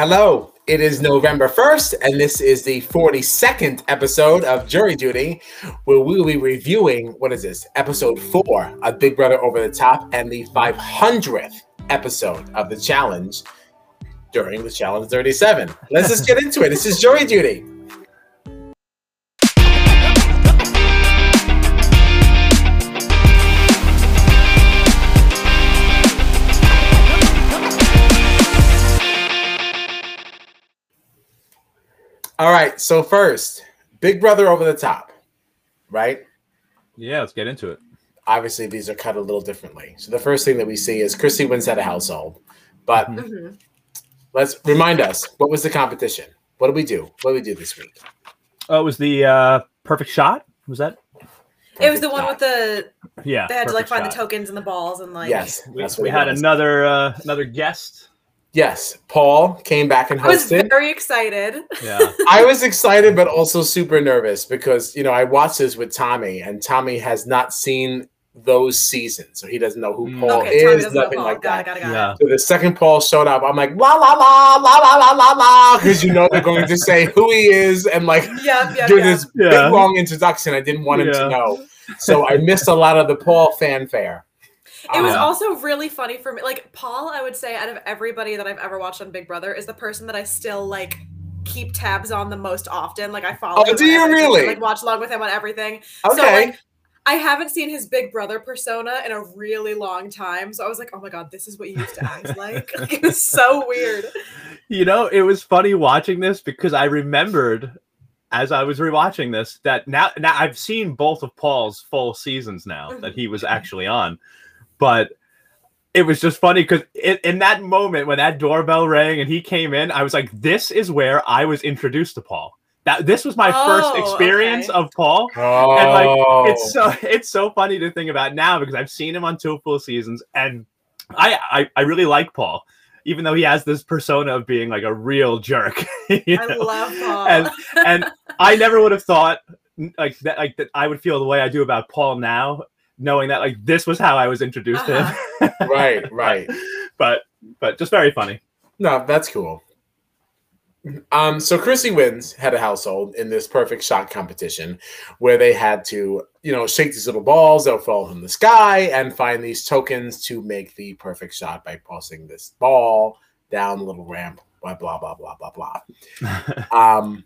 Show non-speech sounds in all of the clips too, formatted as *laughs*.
Hello, it is November 1st, and this is the 42nd episode of Jury Duty, where we will be reviewing what is this, episode four of Big Brother Over the Top, and the 500th episode of the challenge during the Challenge 37. Let's just get into it. This is Jury Duty. All right, so first, Big Brother Over the Top, right? Yeah, let's get into it. Obviously, these are cut a little differently. So the first thing that we see is Kryssie wins head of household. But Mm-hmm. let's remind us what was the competition? What did we do? What did we do this week? Oh, it was the uh, perfect shot. Was that? It was the one with the Yeah. they had to like perfect find the tokens and the balls and like yes, We, we had another uh, another guest. Yes, Paul came back and I was hosted. very excited. Yeah. *laughs* I was excited, but also super nervous because you know I watched this with Tommy, and Tommy has not seen those seasons, so he doesn't know who Mm. Paul okay, is, nothing Paul. like got that. it, got it, got yeah. So the second Paul showed up, I'm like la la la la la la la la because you know they're going to say who he is and like it. *laughs* Yep, yep, do yep. this Yeah. big long introduction. I didn't want him Yeah. to know, so I missed a lot of the Paul fanfare. It was also really funny for me. Like Paul, I would say out of everybody that I've ever watched on Big Brother, is the person that I still like keep tabs on the most often. Like I follow. Oh, do on you everything, really? Like watch along with him on everything. okay. So like I haven't seen his Big Brother persona in a really long time. So I was like, oh my god, this is what you used to act like. like *laughs* it was so weird. You know, it was funny watching this because I remembered as I was rewatching this that now now I've seen both of Paul's full seasons now that he was mm-hmm. actually on, but it was just funny because in, in that moment when that doorbell rang and he came in, I was like, "This is where I was introduced to Paul." That this was my first Oh, experience okay. of Paul. oh, and, like, it's oh. so it's so funny to think about now because I've seen him on two full seasons, and I I, I really like Paul, even though he has this persona of being like a real jerk. *laughs* you I love Paul. and and I never would have thought like that like that I would feel the way I do about Paul now, knowing that like this was how I was introduced to him. *laughs* right, right. but but just very funny. No, that's cool. Um, so Kryssie wins head of household in this perfect shot competition where they had to, you know, shake these little balls that would fall from the sky and find these tokens to make the perfect shot by tossing this ball down the little ramp, blah blah blah blah blah blah. *laughs* Um,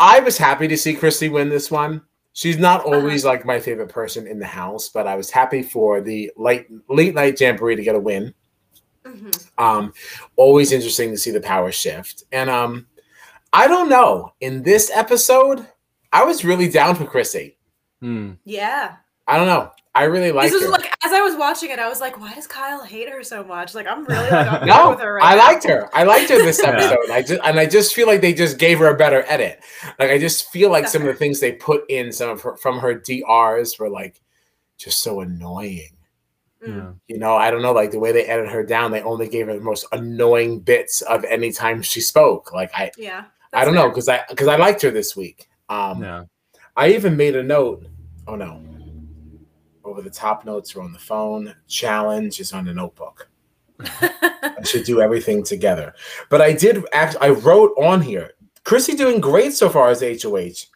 I was happy to see Kryssie win this one. She's not always like my favorite person in the house, but I was happy for the late late night jamboree to get a win. Mhm. Um, always interesting to see the power shift. And um, I don't know. In this episode, I was really down for Kryssie. Hmm. Yeah. I don't know. I really like this was her. like as I was watching it, I was like, why does Kyle hate her so much? Like I'm really like *laughs* no, with her right I now. liked her. I liked her this *laughs* Yeah. episode. I just and I just feel like they just gave her a better edit. Like I just feel like some of the things they put in some of her from her DRs were like just so annoying. Mm. You know, I don't know, like the way they edited her down, they only gave her the most annoying bits of any time she spoke. Like I Yeah. I don't know because I because I liked her this week. Um, Yeah. I even made a note. Oh no, over the top notes are on the phone. Challenge is on the notebook. *laughs* I should do everything together. But I did act. I wrote on here. Kryssie doing great so far as HOH,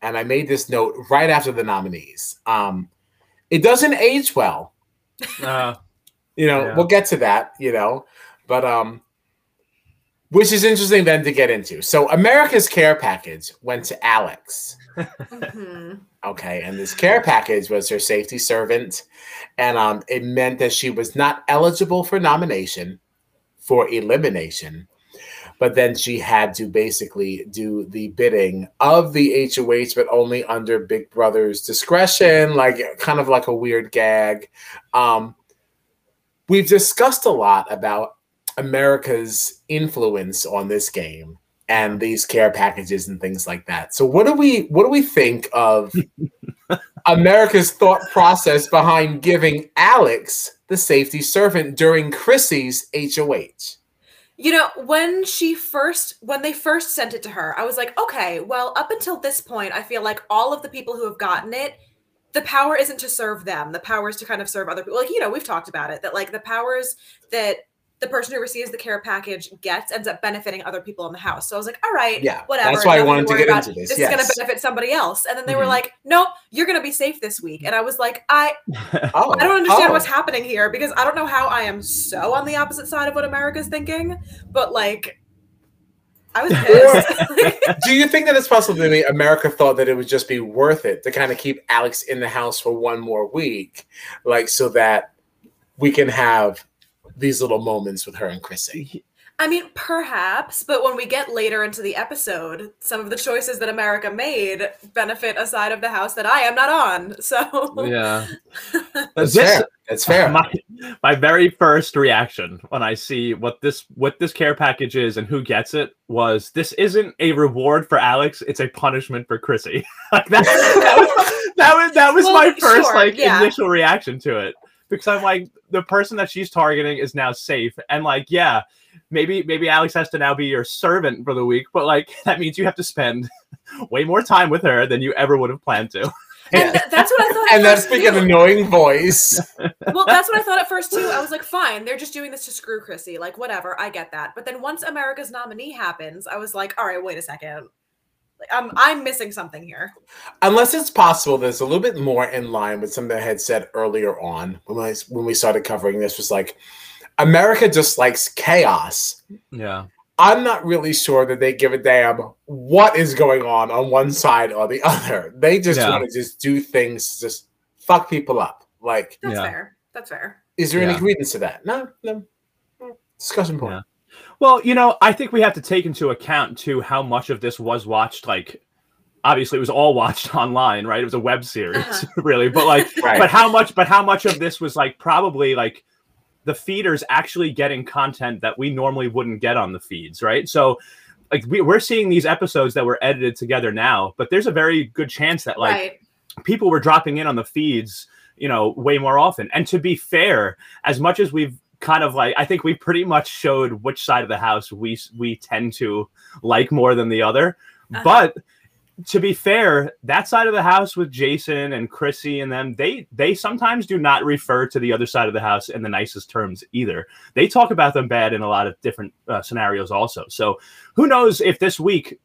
and I made this note right after the nominees. Um, it doesn't age well. Uh, You know, Yeah. we'll get to that. You know, but um, which is interesting then to get into. So America's Care package went to Alex. Mhm. Okay, and this care package was her safety servant, and um, it meant that she was not eligible for nomination, for elimination, but then she had to basically do the bidding of the HOH, but only under Big Brother's discretion, like kind of like a weird gag. Um, we've discussed a lot about America's influence on this game and these care packages and things like that. So what do we what do we think of *laughs* America's thought process behind giving Alex the safety servant during Kryssie's HOH? You know, when she first when they first sent it to her, I was like, okay, well, up until this point, I feel like all of the people who have gotten it, the power isn't to serve them. The power is to kind of serve other people. Like, you know, we've talked about it that like the powers that the person who receives the care package gets ends up benefiting other people in the house. So I was like, all right, Yeah, whatever. that's why I wanted to worry get about. into this, This is going to benefit somebody else. And then they were Mhm. like, nope, you're going to be safe this week. And I was like, I Oh, I don't understand oh. what's happening here because I don't know how I am so on the opposite side of what America's thinking, but like, I was *laughs* pissed. *laughs* Do you think that it's possible that America thought that it would just be worth it to kind of keep Alex in the house for one more week, like so that we can have these little moments with her and Kryssie? I mean, perhaps, but when we get later into the episode, some of the choices that America made benefit a side of the house that I am not on. So, yeah. *laughs* That's This- fair. That's fair. my my very first reaction when I see what this what this care package is and who gets it was this isn't a reward for Alex, it's a punishment for Kryssie. *laughs* like that, that was that was, that was Well, my first sure, like yeah. initial reaction to it because I'm like the person that she's targeting is now safe and like yeah maybe maybe Alex has to now be your servant for the week but like *laughs* that means you have to spend *laughs* way more time with her than you ever would have planned to. *laughs* and th- that's what I thought. and that's first, big an annoying voice. well, that's what I thought at first too. I was like, fine, they're just doing this to screw Kryssie. Like, whatever, I get that. But then once America's nominee happens, I was like, all right, wait a second. Like, I'm I'm missing something here. Unless it's possible, there's a little bit more in line with something I had said earlier on when I, when we started covering this. Was like America just likes chaos. Yeah. I'm not really sure that they give a damn what is going on on one side or the *laughs* other. They just Yeah. want to just do things, just fuck people up. Like, That's Yeah. fair. That's fair. is there any Yeah. credence to that? No, no. Mm. Discussion point. Well, you know, I think we have to take into account too how much of this was watched. Like, obviously, it was all *laughs* watched online, right? It was a web series, Uh-huh. *laughs* really. But like, *laughs* Right. but how much? But how much of this was like probably like the feeders actually getting content that we normally wouldn't get on the feeds, right? So. Like we, we're seeing these episodes that were edited together now, but there's a very good chance that like right. people were dropping in on the feeds, you know, way more often. And to be fair, as much as we've kind of like, I think we pretty much showed which side of the house we we tend to like more than the other. Uh-huh. But to be fair, that side of the house with Jason and Kryssie and them, they they sometimes do not refer to the other side of the house in the nicest terms either. They talk about them bad in a lot of different uh, scenarios also. So who knows if this week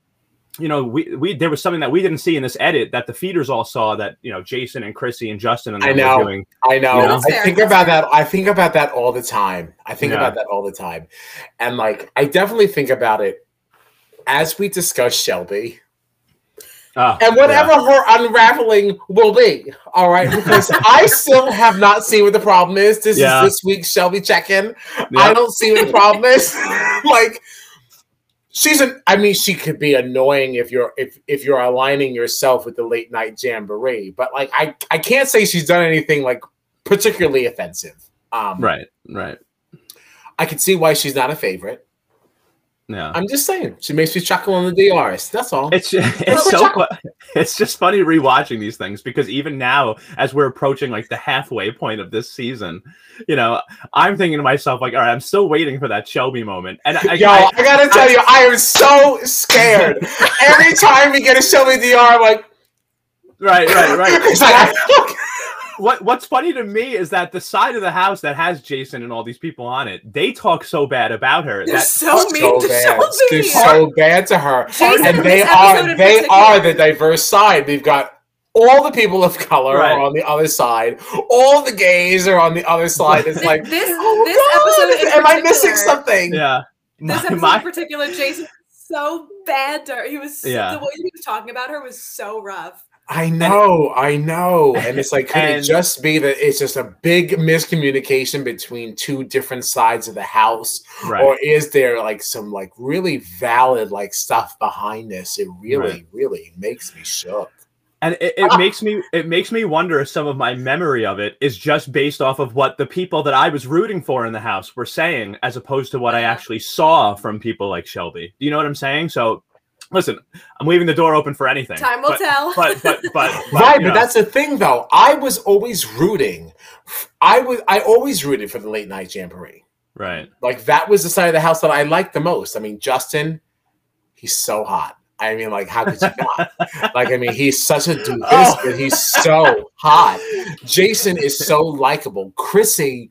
you know, we, we there was something that we didn't see in this edit that the feeders all saw that you know Jason and Kryssie and Justin and I know. were doing. I know. Yeah, that's I think about that. I think about that all the time. I think Yeah. about that all the time. And like I definitely think about it as we discuss Shelby Ah, and whatever her unraveling will be. All right. Because *laughs* I still have not seen what the problem is. This Yeah. is this week's Shelby check-in. yeah. I don't see what the problem is. *laughs* *laughs* like she's an I mean, she could be annoying if you're if if you're aligning yourself with the late night jamboree, but like I I can't say she's done anything like particularly offensive. Um right, right, I can see why she's not a favorite. Yeah. I'm just saying she makes me chuckle on the DRs. That's all. It's *laughs* it's so Chuck- it's just funny rewatching these things because even now, as we're approaching like the halfway point of this season, you know, I'm thinking to myself like, all right, I'm still waiting for that Shelby moment, and I, Yo, I, I, gotta tell you, I am so scared. *laughs* Every time we get a Shelby DR, I'm like, right, right, right. *laughs* it's like, I- what what's funny to me is that the side of the house that has Jason and all these people on it, they talk so bad about her They're that so mean so to bad. They're so bad to her. Jason and they are they are the diverse side. They've got all the people of color Right. are on the other side. All the gays are on the other side. It's like this- oh this episode in am I missing something? yeah. This My, episode my- in particular, Jason so bad to her. He was Yeah. the way he was talking about her was so rough. I know, I know. And it's like, could it just be that it's just a big miscommunication between two different sides of the house? right. Or is there like some like really valid like stuff behind this? It really, Right. really makes me shook. and it, it *laughs* makes me it makes me wonder if some of my memory of it is just based off of what the people that I was rooting for in the house were saying, as opposed to what I actually saw from people like Shelby. Do you know what I'm saying? So, listen, I'm leaving the door open for anything. Time will but, tell. But but but, *laughs* but right, you but know, that's the thing though. I was always rooting. I was I always rooted for the late night jamboree. right. Like that was the side of the house that I liked the most. I mean, Justin, he's so hot. I mean, like, how could you not? *laughs* like, I mean, he's such a doofus, Oh. but he's so oh. hot. Jason is so likable. Kryssie,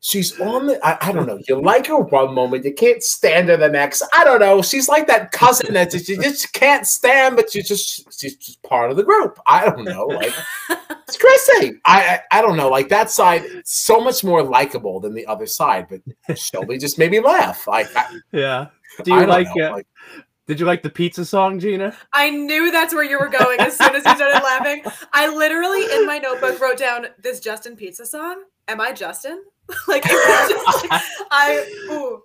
she's on the I, I don't know you like her one moment you can't stand her the next i don't know she's like that cousin that you just can't stand but you just she's just part of the group i don't know like it's kryssie I, I i don't know like that side so much more likable than the other side but shelby just made me laugh like I, Yeah. Do you don't like, know, uh, like Did you like the pizza song, Gina? I knew that's where you were going as soon as you started laughing. I literally in my notebook wrote down this Justin Pizza song. Am I Justin? *laughs* like it was just, *laughs* I ooh,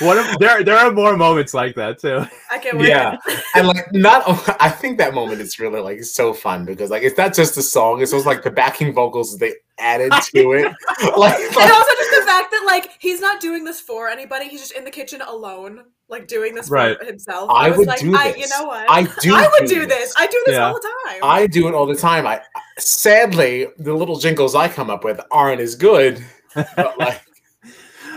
What if, there there are more moments like that too. I can't wait. yeah *laughs* and like not i think that moment is really like so fun because like it's not just the song it's also like the backing vocals they added to it like, And also just the fact that like he's not doing this for anybody, he's just in the kitchen alone, like doing this Right. for himself. I was would like, do I, this. you know what? I *laughs* do I would do do this. I do this Yeah. all the time. I do it all the time. I sadly the little jingles I come up with aren't as good, but *laughs* like,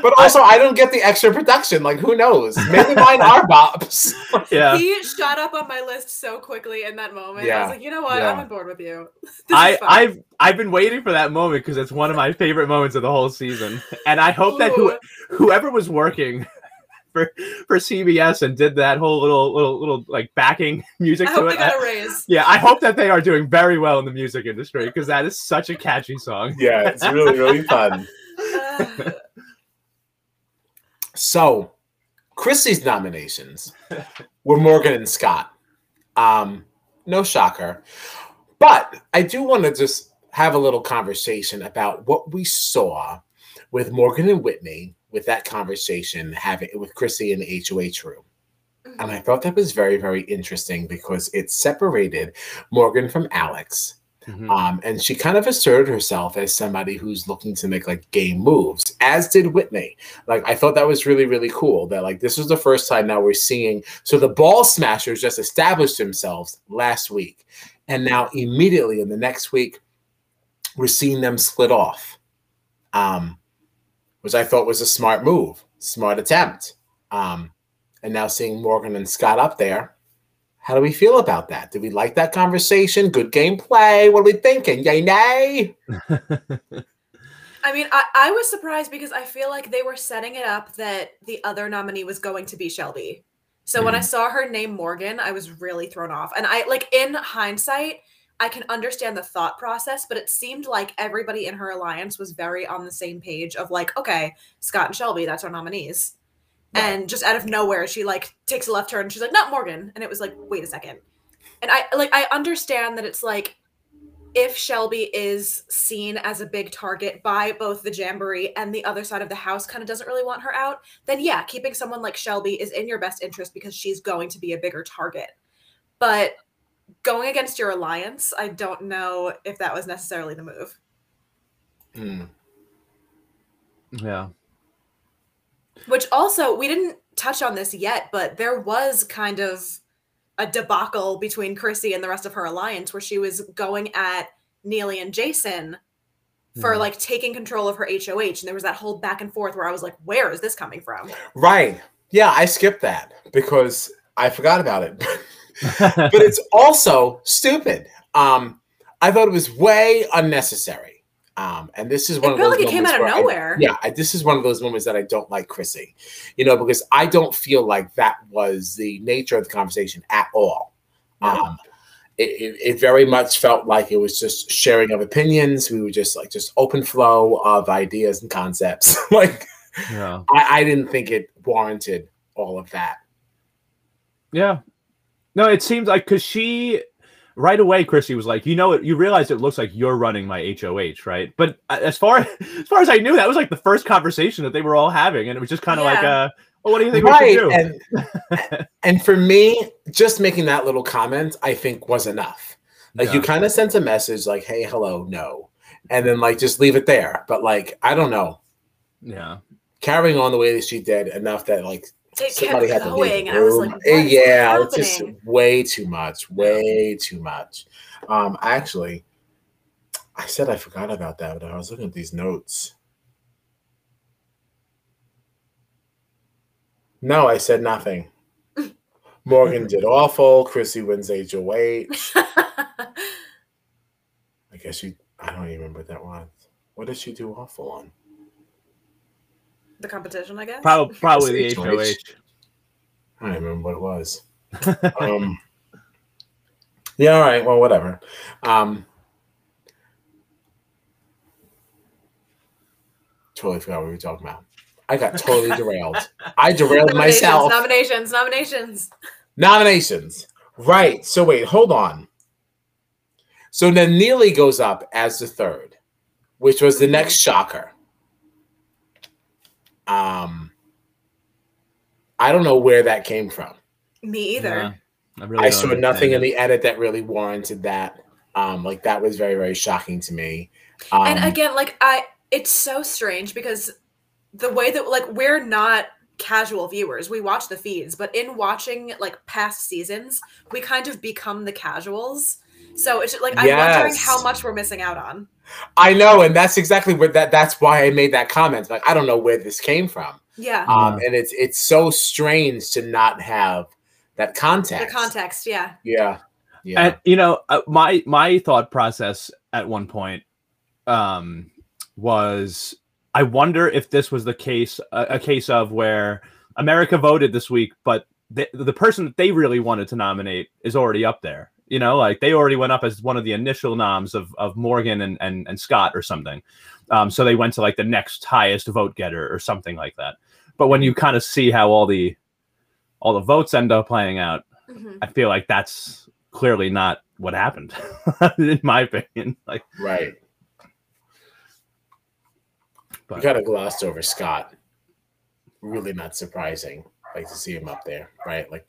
but also I don't get the extra production. Like, who knows? Maybe mine are *laughs* bops. Yeah. He shot up on my list so quickly in that moment. Yeah. I was like, you know what? Yeah. I'm on board with you. This I, I've I've been waiting for that moment because it's one of my favorite moments of the whole season, and I hope that who, whoever was working for for CBS and did that whole little little little like backing *laughs* music I to hope it. they got I- a raise. yeah, I hope that they are doing very well in the music industry because that is such a catchy song. yeah, it's really really fun. *laughs* So, Kryssie's nominations were Morgan and Scott. Um, no shocker, but I do want to just have a little conversation about what we saw with Morgan and Whitney with that conversation having with Kryssie in the HOH room. And I thought that was very, very interesting because it separated Morgan from Alex. Mhm. Um, and she kind of asserted herself as somebody who's looking to make like game moves, as did Whitney. Like, I thought that was really, really cool that like this was the first time now we're seeing. So the ball smashers just established themselves last week. And now immediately in the next week, we're seeing them split off. Um, which I thought was a smart move, smart attempt. Um, and now seeing Morgan and Scott up there, how do we feel about that? Do we like that conversation? Good gameplay? What are we thinking? Yay, nay? *laughs* I mean, I, I was surprised because I feel like they were setting it up that the other nominee was going to be Shelby. So when I saw her name Morgan, I was really thrown off. And I like in hindsight, I can understand the thought process, but it seemed like everybody in her alliance was very on the same page of like, okay, Scott and Shelby, that's our nominees. And just out of nowhere, she like takes a left turn. She's like, not Morgan. And it was like, wait a second. And I like I understand that it's like if Shelby is seen as a big target by both the Jamboree and the other side of the house kind of doesn't really want her out, then yeah, keeping someone like Shelby is in your best interest because she's going to be a bigger target. But going against your alliance, I don't know if that was necessarily the move. Hmm. Yeah. Which also, we didn't touch on this yet, but there was kind of a debacle between Kryssie and the rest of her alliance where she was going at Neeley and Jason for Mhm. like taking control of her HOH. And there was that whole back and forth where I was like, where is this coming from? Right. Yeah, I skipped that because I forgot about it. *laughs* *laughs* but it's also stupid. Um, I thought it was way unnecessary. Um, and this is one It of felt those like it came moments out of where I- nowhere. yeah, I, this is one of those moments that I don't like Kryssie, you know, because I don't feel like that was the nature of the conversation at all. No. Um, it, it, it very much felt like it was just sharing of opinions. We were just like just open flow of ideas and concepts. *laughs* like yeah. I, I didn't think it warranted all of that. Yeah. No, it seems like because she right away, Kryssie was like, you know, it. You realize it looks like you're running my HOH, right? But uh, as far *laughs* as far as I knew, that was like the first conversation that they were all having, and it was just kind of like, Yeah. uh, well, what do you think right we should do? and *laughs* and for me just making that little comment i think was enough like you kind of sent a message like hey hello no and then like just leave it there but like i don't know yeah. carrying on the way that she did enough that like It somebody kept had to leave going. the And I was room. like, Eh, yeah it's just way too much way too much um actually i said i forgot about that but i was looking at these notes no i said nothing *laughs* morgan did awful kryssie wins hoh *laughs* I guess you. I don't even remember what that was. What did she do awful on? The competition, I guess. *laughs* Probably probably the It's HOH. HOH. I don't remember what it was. *laughs* um, yeah, all right. Well, whatever. Um, totally forgot what we were talking about. I got totally *laughs* derailed. I derailed Nominations, myself. Nominations, nominations. Nominations. Right. So wait, hold on. So then Neeley goes up as the third, which was the next shocker. Um, I don't know where that came from. Me either. Yeah, I, really I don't saw nothing in the edit that really warranted that. Um, like that was very, very shocking to me. Um, and again, like I, it's so strange because the way that like we're not casual viewers, we watch the feeds, but in watching like past seasons, we kind of become the casuals. So it's just, like I'm wondering how much we're missing out on. I know, and that's exactly what that. That's why I made that comment. Like I don't know where this came from. Yeah, Um, and it's it's so strange to not have that context. the context. Yeah, Yeah. Yeah. And you know, uh, my my thought process at one point um, was, I wonder if this was the case, a, a case of where America voted this week, but the the person that they really wanted to nominate is already up there. You know, like they already went up as one of the initial noms of of Morgan and and, and Scott or something. Um, so they went to like the next highest vote getter or something like that. But when you kind of see how all the all the votes end up playing out, Mhm. I feel like that's clearly not what happened, *laughs* in my opinion. *laughs* Like, right. You but kind of glossed over Scott. Really not surprising. Like to see him up there, right? Like,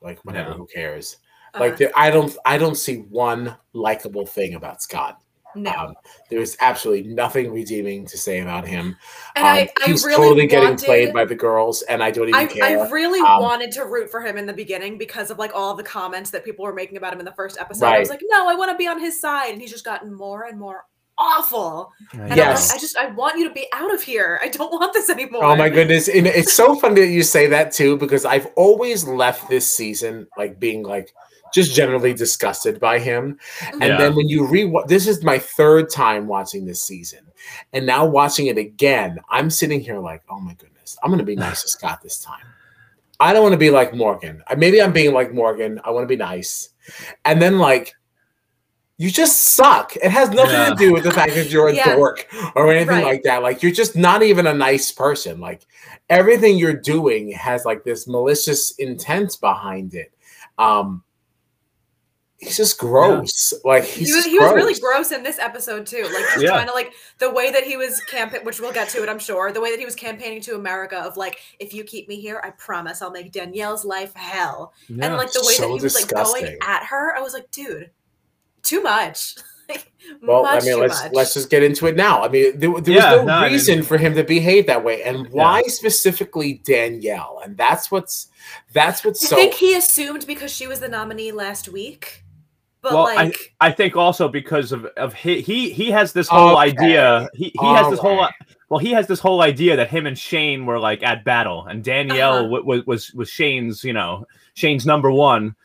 like whatever. No. Who cares? Uh-huh. Like the, I don't. I don't see one likable thing about Scott. no, Um, there's absolutely nothing redeeming to say about him. and Um, I, I he's really totally getting played by the girls, and I don't even I, care. I really Um, wanted to root for him in the beginning because of like all the comments that people were making about him in the first episode. I was like, no, I want to be on his side, and he's just gotten more and more awful. And I'm Yes. like, I just I want you to be out of here. I don't want this anymore. Oh my goodness. And it's so funny that you say that too, because I've always left this season like being like just generally disgusted by him. And Yeah. then when you re this is my third time watching this season. And now watching it again, I'm sitting here like, oh my goodness, I'm gonna be *sighs* nice to Scott this time. I don't want to be like Morgan. Maybe I'm being like Morgan. I want to be nice. And then like you just suck. It has nothing Yeah. to do with the fact that you're a *laughs* Yeah. dork or anything Right. like that. Like you're just not even a nice person. Like everything you're doing has like this malicious intent behind it. Um he's just gross. Like he's he was, just he was really gross. gross in this episode too. Like just Yeah. trying to like the way that he was campaign, which we'll get to it, I'm sure. The way that he was campaigning to America of like, if you keep me here, I promise I'll make Danielle's life hell. Yeah. and like the way so that he was like going at her, I was like, dude, too much. *laughs* like, Well, much I mean, let's much. let's just get into it now. I mean, there, there Yeah, was no, no, I mean- reason for him to behave that way, and why specifically Danielle? And that's what's that's what's I so. think he assumed because she was the nominee last week. But Well, like, I think also because of of he he, he has this whole Okay. idea. He he has this whole well he has this whole idea that him and Shane were like at battle, and Danielle Uh-huh. was was was Shane's you know Shane's number one.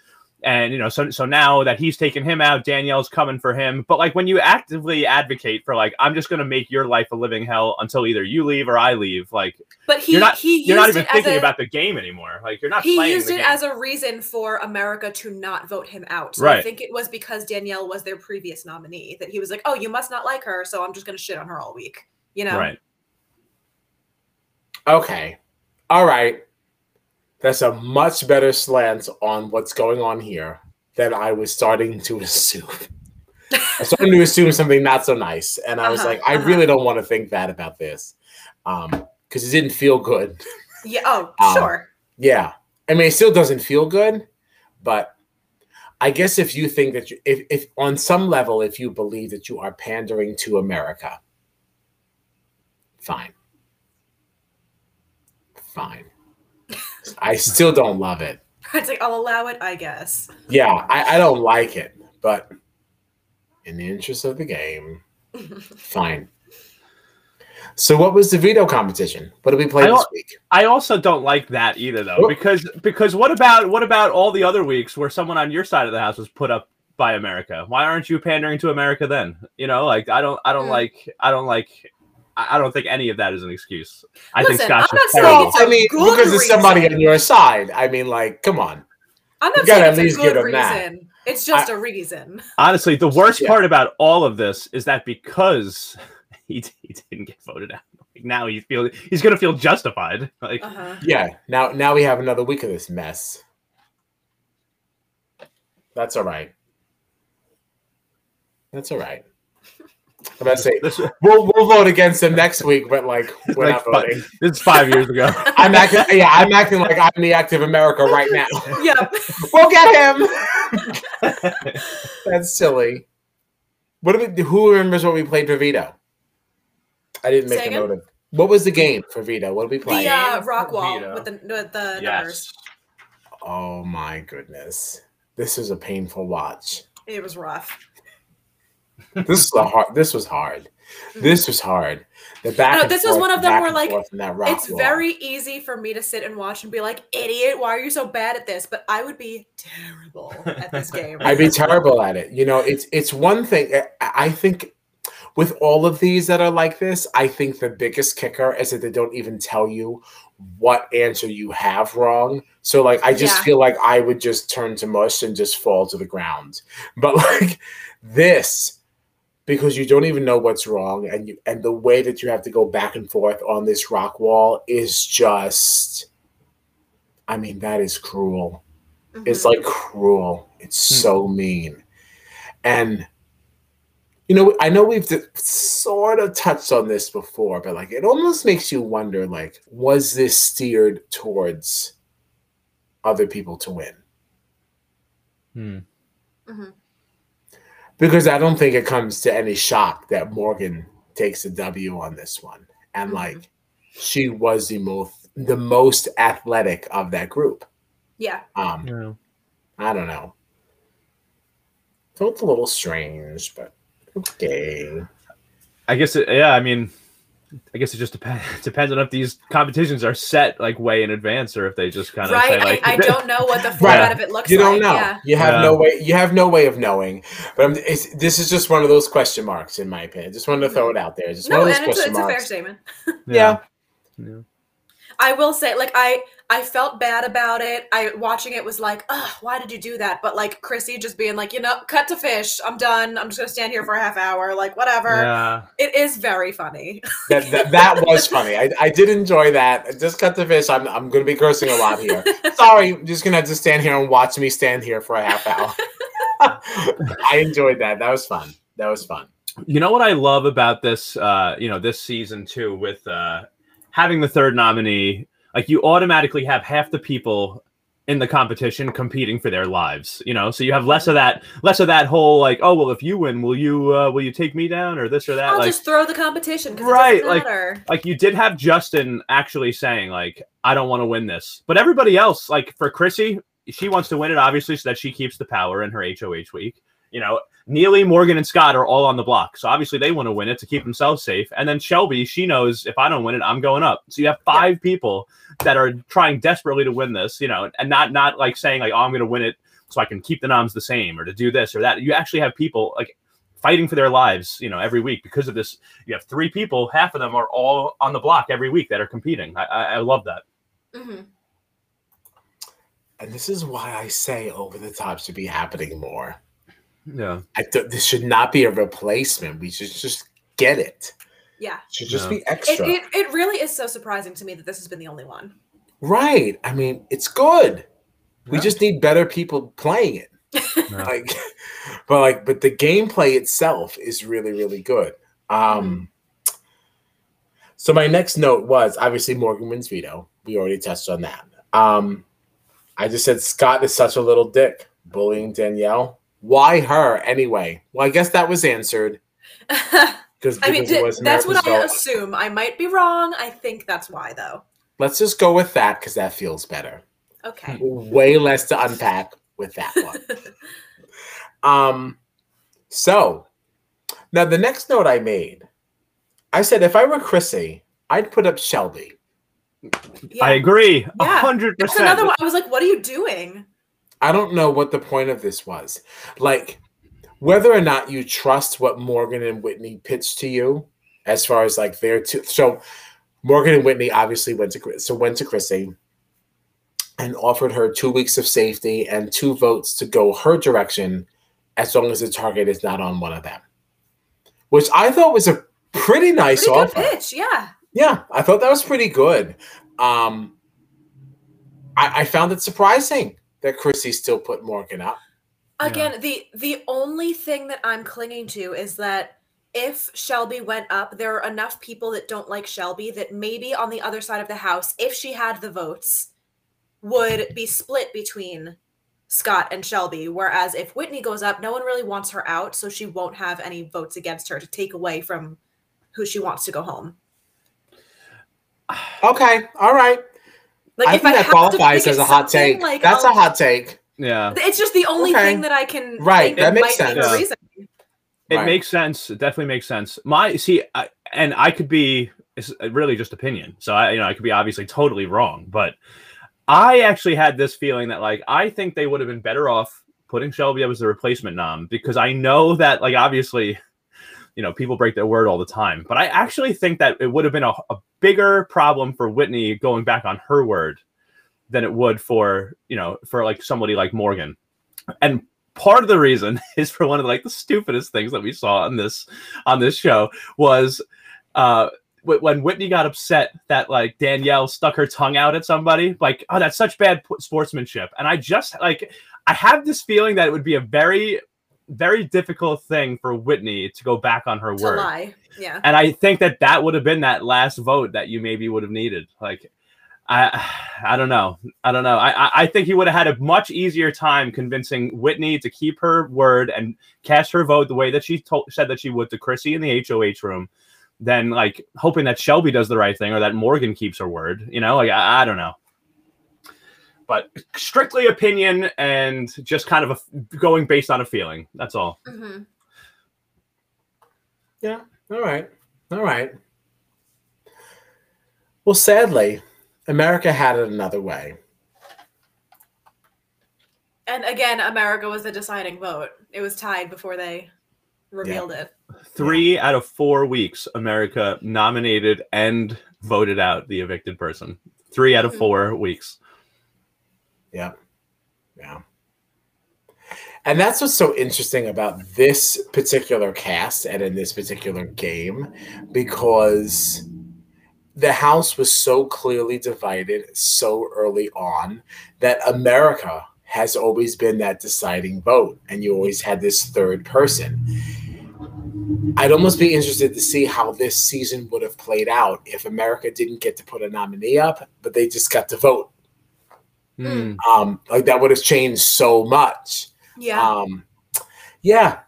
And you know, so so now that he's taken him out, Danielle's coming for him. But like when you actively advocate for like, I'm just gonna make your life a living hell until either you leave or I leave. Like but he you're not he used you're not even as thinking a, about the game anymore. Like you're not he playing used the it game. as a reason for America to not vote him out. So I think it was because Danielle was their previous nominee that he was like, "Oh, you must not like her, so I'm just going to shit on her all week." You know? right. Okay. All right. That's a much better slant on what's going on here than I was starting to *laughs* assume. I started to assume *laughs* something not so nice. And I was Uh-huh, like, I uh-huh. really don't want to think that about this. Um, because it didn't feel good. Yeah. Oh, *laughs* Um, sure. Yeah. I mean, it still doesn't feel good, but I guess if you think that you, if, if on some level, if you believe that you are pandering to America, fine. Fine. I still don't love it. *laughs* It's like I'll allow it, I guess. Yeah, I, I don't like it, but in the interest of the game, *laughs* fine. So, what was the veto competition? What did we play I this week? I also don't like that either, though, Well- because because what about what about all the other weeks where someone on your side of the house was put up by America? Why aren't you pandering to America then? You know, like I don't I don't Hmm. like I don't like I I don't think any of that is an excuse. I Listen, think Scott's I'm just not saying terrible. it's a I mean, good because there's somebody on your side. I mean, like, come on. I'm not gotta saying at it's least a good give him that. reason. It's just a reason. Honestly, the worst Yeah. part about all of this is that because *laughs* he, he didn't get voted out, like now he feel he's gonna feel justified. Like Uh-huh. Yeah. Now, now we have another week of this mess. That's all right. That's all right. I'm about to say we'll we'll vote against him next week, but like we're Like, not voting. this is five years ago. *laughs* I'm acting. Yeah, I'm acting like I'm the active America right now. *laughs* Yep. We'll get him. *laughs* That's silly. What do we? Who remembers what we played for veto? I didn't make Say a note of. What was the game for veto? What did we play? The uh, rock wall veto. with the with the numbers. yes. Oh my goodness, this is a painful watch. It was rough. This is a hard. This was hard. Mm. This was hard. The back. No, this was one of them where, like, forth in that rock it's wall. very easy for me to sit and watch and be like, idiot, why are you so bad at this? But I would be terrible at this *laughs* game. I'd be terrible at it. You know, it's it's one thing. Eh, I- I think with all of these that are like this, I think the biggest kicker is that they don't even tell you what answer you have wrong. So like I just Yeah. feel like I would just turn to mush and just fall to the ground. But *laughs* like this because you don't even know what's wrong and you and the way that you have to go back and forth on this rock wall is just I mean that is cruel. It's Mhm. like cruel. It's Hmm. so mean. And you know, I know we've sort of touched on this before, but like it almost makes you wonder like was this steered towards other people to win? Hmm. Mhm. Because I don't think it comes to any shock that Morgan takes a W on this one. And Mhm. like she was the most the most athletic of that group. yeah. Um Yeah. I don't know. Felt a little strange, but okay. I guess it, yeah, I mean I guess it just depends *laughs* depends on if these competitions are set like way in advance or if they just kind of Right. say like I, I *laughs* don't know what the format Right. of it looks You don't like. know. Yeah. You have Yeah. no way. You have no way of knowing. But I'm, it's, this is just one of those question marks, in my opinion. Just wanted to throw it out there. Just No, one of and those it's a, question it's a fair marks. statement. *laughs* Yeah. yeah. I will say, like, I I felt bad about it. I watching it was like, ugh, why did you do that? But like Kryssie just being like, you know, cut to fish. I'm done. I'm just gonna stand here for a half hour. Like, whatever. Yeah. It is very funny. *laughs* That, that, that was funny. I, I did enjoy that. Just cut the fish. I'm, I'm going to be cursing a lot here. *laughs* Sorry, you're just going to have to stand here and watch me stand here for a half hour. *laughs* I enjoyed that. That was fun. That was fun. You know what I love about this uh, you know, this season too with uh having the third nominee, like you automatically have half the people in the competition competing for their lives, you know. So you have less of that less of that whole like, oh well if you win, will you uh will you take me down or this or that? I'll like just throw the competition. Right, like- like you did have Justin actually saying like I don't want to win this, but everybody else like for Kryssie, she wants to win it obviously so that she keeps the power in her HOH week. You know, Neeley, Morgan, and Scott are all on the block, so obviously they want to win it to keep themselves safe. And then Shelby, she knows if I don't win it, I'm going up. So you have five people that are trying desperately to win this. You know, and not not like saying like oh I'm going to win it so I can keep the noms the same or to do this or that. You actually have people like fighting for their lives, you know, every week because of this. You have three people, half of them are all on the block every week that are competing. I, I, I love that. Mhm. And this is why I say over the top should be happening more. Yeah. I th- this should not be a replacement. We should just get it. Yeah. It should just Yeah. be extra. it it really is so surprising to me that this has been the only one. right. I mean, it's good. We Yeah. just need better people playing it. *laughs* Yeah. Like, *laughs* but like, but the gameplay itself is really, really good. Um, so my next note was obviously Morgan wins veto. We already touched on that. Um, I just said Scott is such a little dick, bullying Danielle. Why her anyway? Well, I guess that was answered *laughs* because I mean, because it was that's what I assume. I might be wrong. I think that's why, though. Let's just go with that because that feels better. Okay. Way less to unpack with that one. *laughs* um, so now the next note I made, I said if I were Kryssie, I'd put up Shelby. Yeah. I agree. A Yeah. hundred That's percent. another one. I was like, what are you doing? I don't know what the point of this was. Like, whether or not you trust what Morgan and Whitney pitched to you, as far as like their two. So Morgan and Whitney obviously went to so went to Kryssie and offered her two weeks of safety and two votes to go her direction as long as the target is not on one of them. Which I thought was a pretty nice Pretty offer. good pitch, yeah. Yeah, I thought that was pretty good. Um, I, I found it surprising that Kryssie still put Morgan up. Again, the the only thing that I'm clinging to is that if Shelby went up, there are enough people that don't like Shelby that maybe on the other side of the house, if she had the votes, would be split between Scott and Shelby. Whereas if Whitney goes up, no one really wants her out, so she won't have any votes against her to take away from who she wants to go home. Okay, all right. Like I if think I that qualifies as a hot something, take. like, That's I'll- a um, hot take. Yeah. It's just the only Okay. thing that I can Right, think that that makes might be sense. the reason. It Right. makes sense. It definitely makes sense. My see, I, and I could be it's uh, really just opinion. So I, you know, I could be obviously totally wrong, but I actually had this feeling that like I think they would have been better off putting Shelby up as the replacement nom because I know that like obviously, you know, people break their word all the time, but I actually think that it would have been a, a bigger problem for Whitney going back on her word than it would for you know for like somebody like Morgan, and part of the reason *laughs* is for one of like the stupidest things that we saw on this on this show was uh when Whitney got upset that like Danielle stuck her tongue out at somebody like oh that's such bad sportsmanship. And I just like I have this feeling that it would be a very very difficult thing for Whitney to go back on her To word lie. Yeah. and I think that that would have been that last vote that you maybe would have needed. Like, I, I don't know, I don't know. I, I- I think he would have had a much easier time convincing Whitney to keep her word and cast her vote the way that she told, said that she would to Kryssie in the HOH room, than like hoping that Shelby does the right thing or that Morgan keeps her word. You know, like I, I don't know. But strictly opinion and just kind of a, going based on a feeling. That's all. hmm Yeah. All right. All right. Well, sadly, America had it another way. And again, America was the deciding vote. It was tied before they revealed it. Three out of four weeks, America nominated and voted out the evicted person. Three out of Mhm. four weeks. Yeah. Yeah. And that's what's so interesting about this particular cast and in this particular game because the house was so clearly divided so early on that America has always been that deciding vote and you always had this third person. I'd almost be interested to see how this season would have played out if America didn't get to put a nominee up, but they just got to vote Hmm. um like that would have changed so much Yeah. um yeah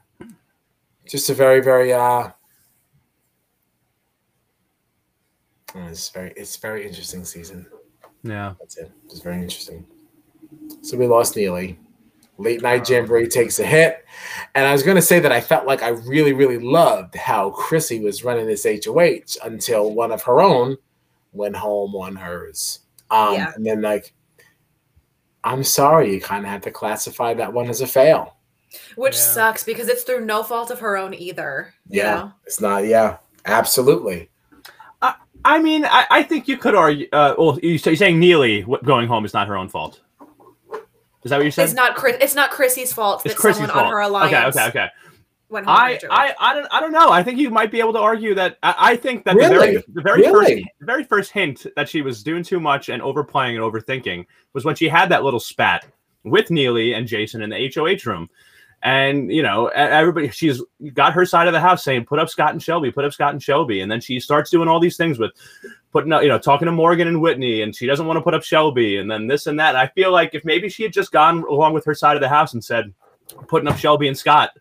just a very very uh it's very it's very interesting season Yeah. that's it it's very interesting so we lost neeley late night jamboree takes a hit and i was going to say that i felt like i really really loved how kryssie was running this hoh until one of her own went home on hers um Yeah. and then like i'm sorry you kind of had to classify that one as a fail Which Yeah. sucks because it's through no fault of her own either. You Yeah. know? it's not yeah absolutely I mean, I, I think you could argue. Uh, well, you, so you're saying Neeley going home is not her own fault. Is that what you said? It's not Chris it's not Kryssie's fault It's that Kryssie's someone fault. on her alliance Okay, okay, okay. Went home. I. I, I don't, I don't know. I think you might be able to argue that. I, I think that Really? the very, the very Really? first, the very first hint that she was doing too much and overplaying and overthinking was when she had that little spat with Neeley and Jason in the HOH room, and you know, everybody, she's got her side of the house saying, "Put up Scott and Shelby, put up Scott and Shelby," and then she starts doing all these things with putting up, you know, talking to Morgan and Whitney, and she doesn't want to put up Shelby, and then this and that. And I feel like if maybe she had just gone along with her side of the house and said, putting up Shelby and Scott,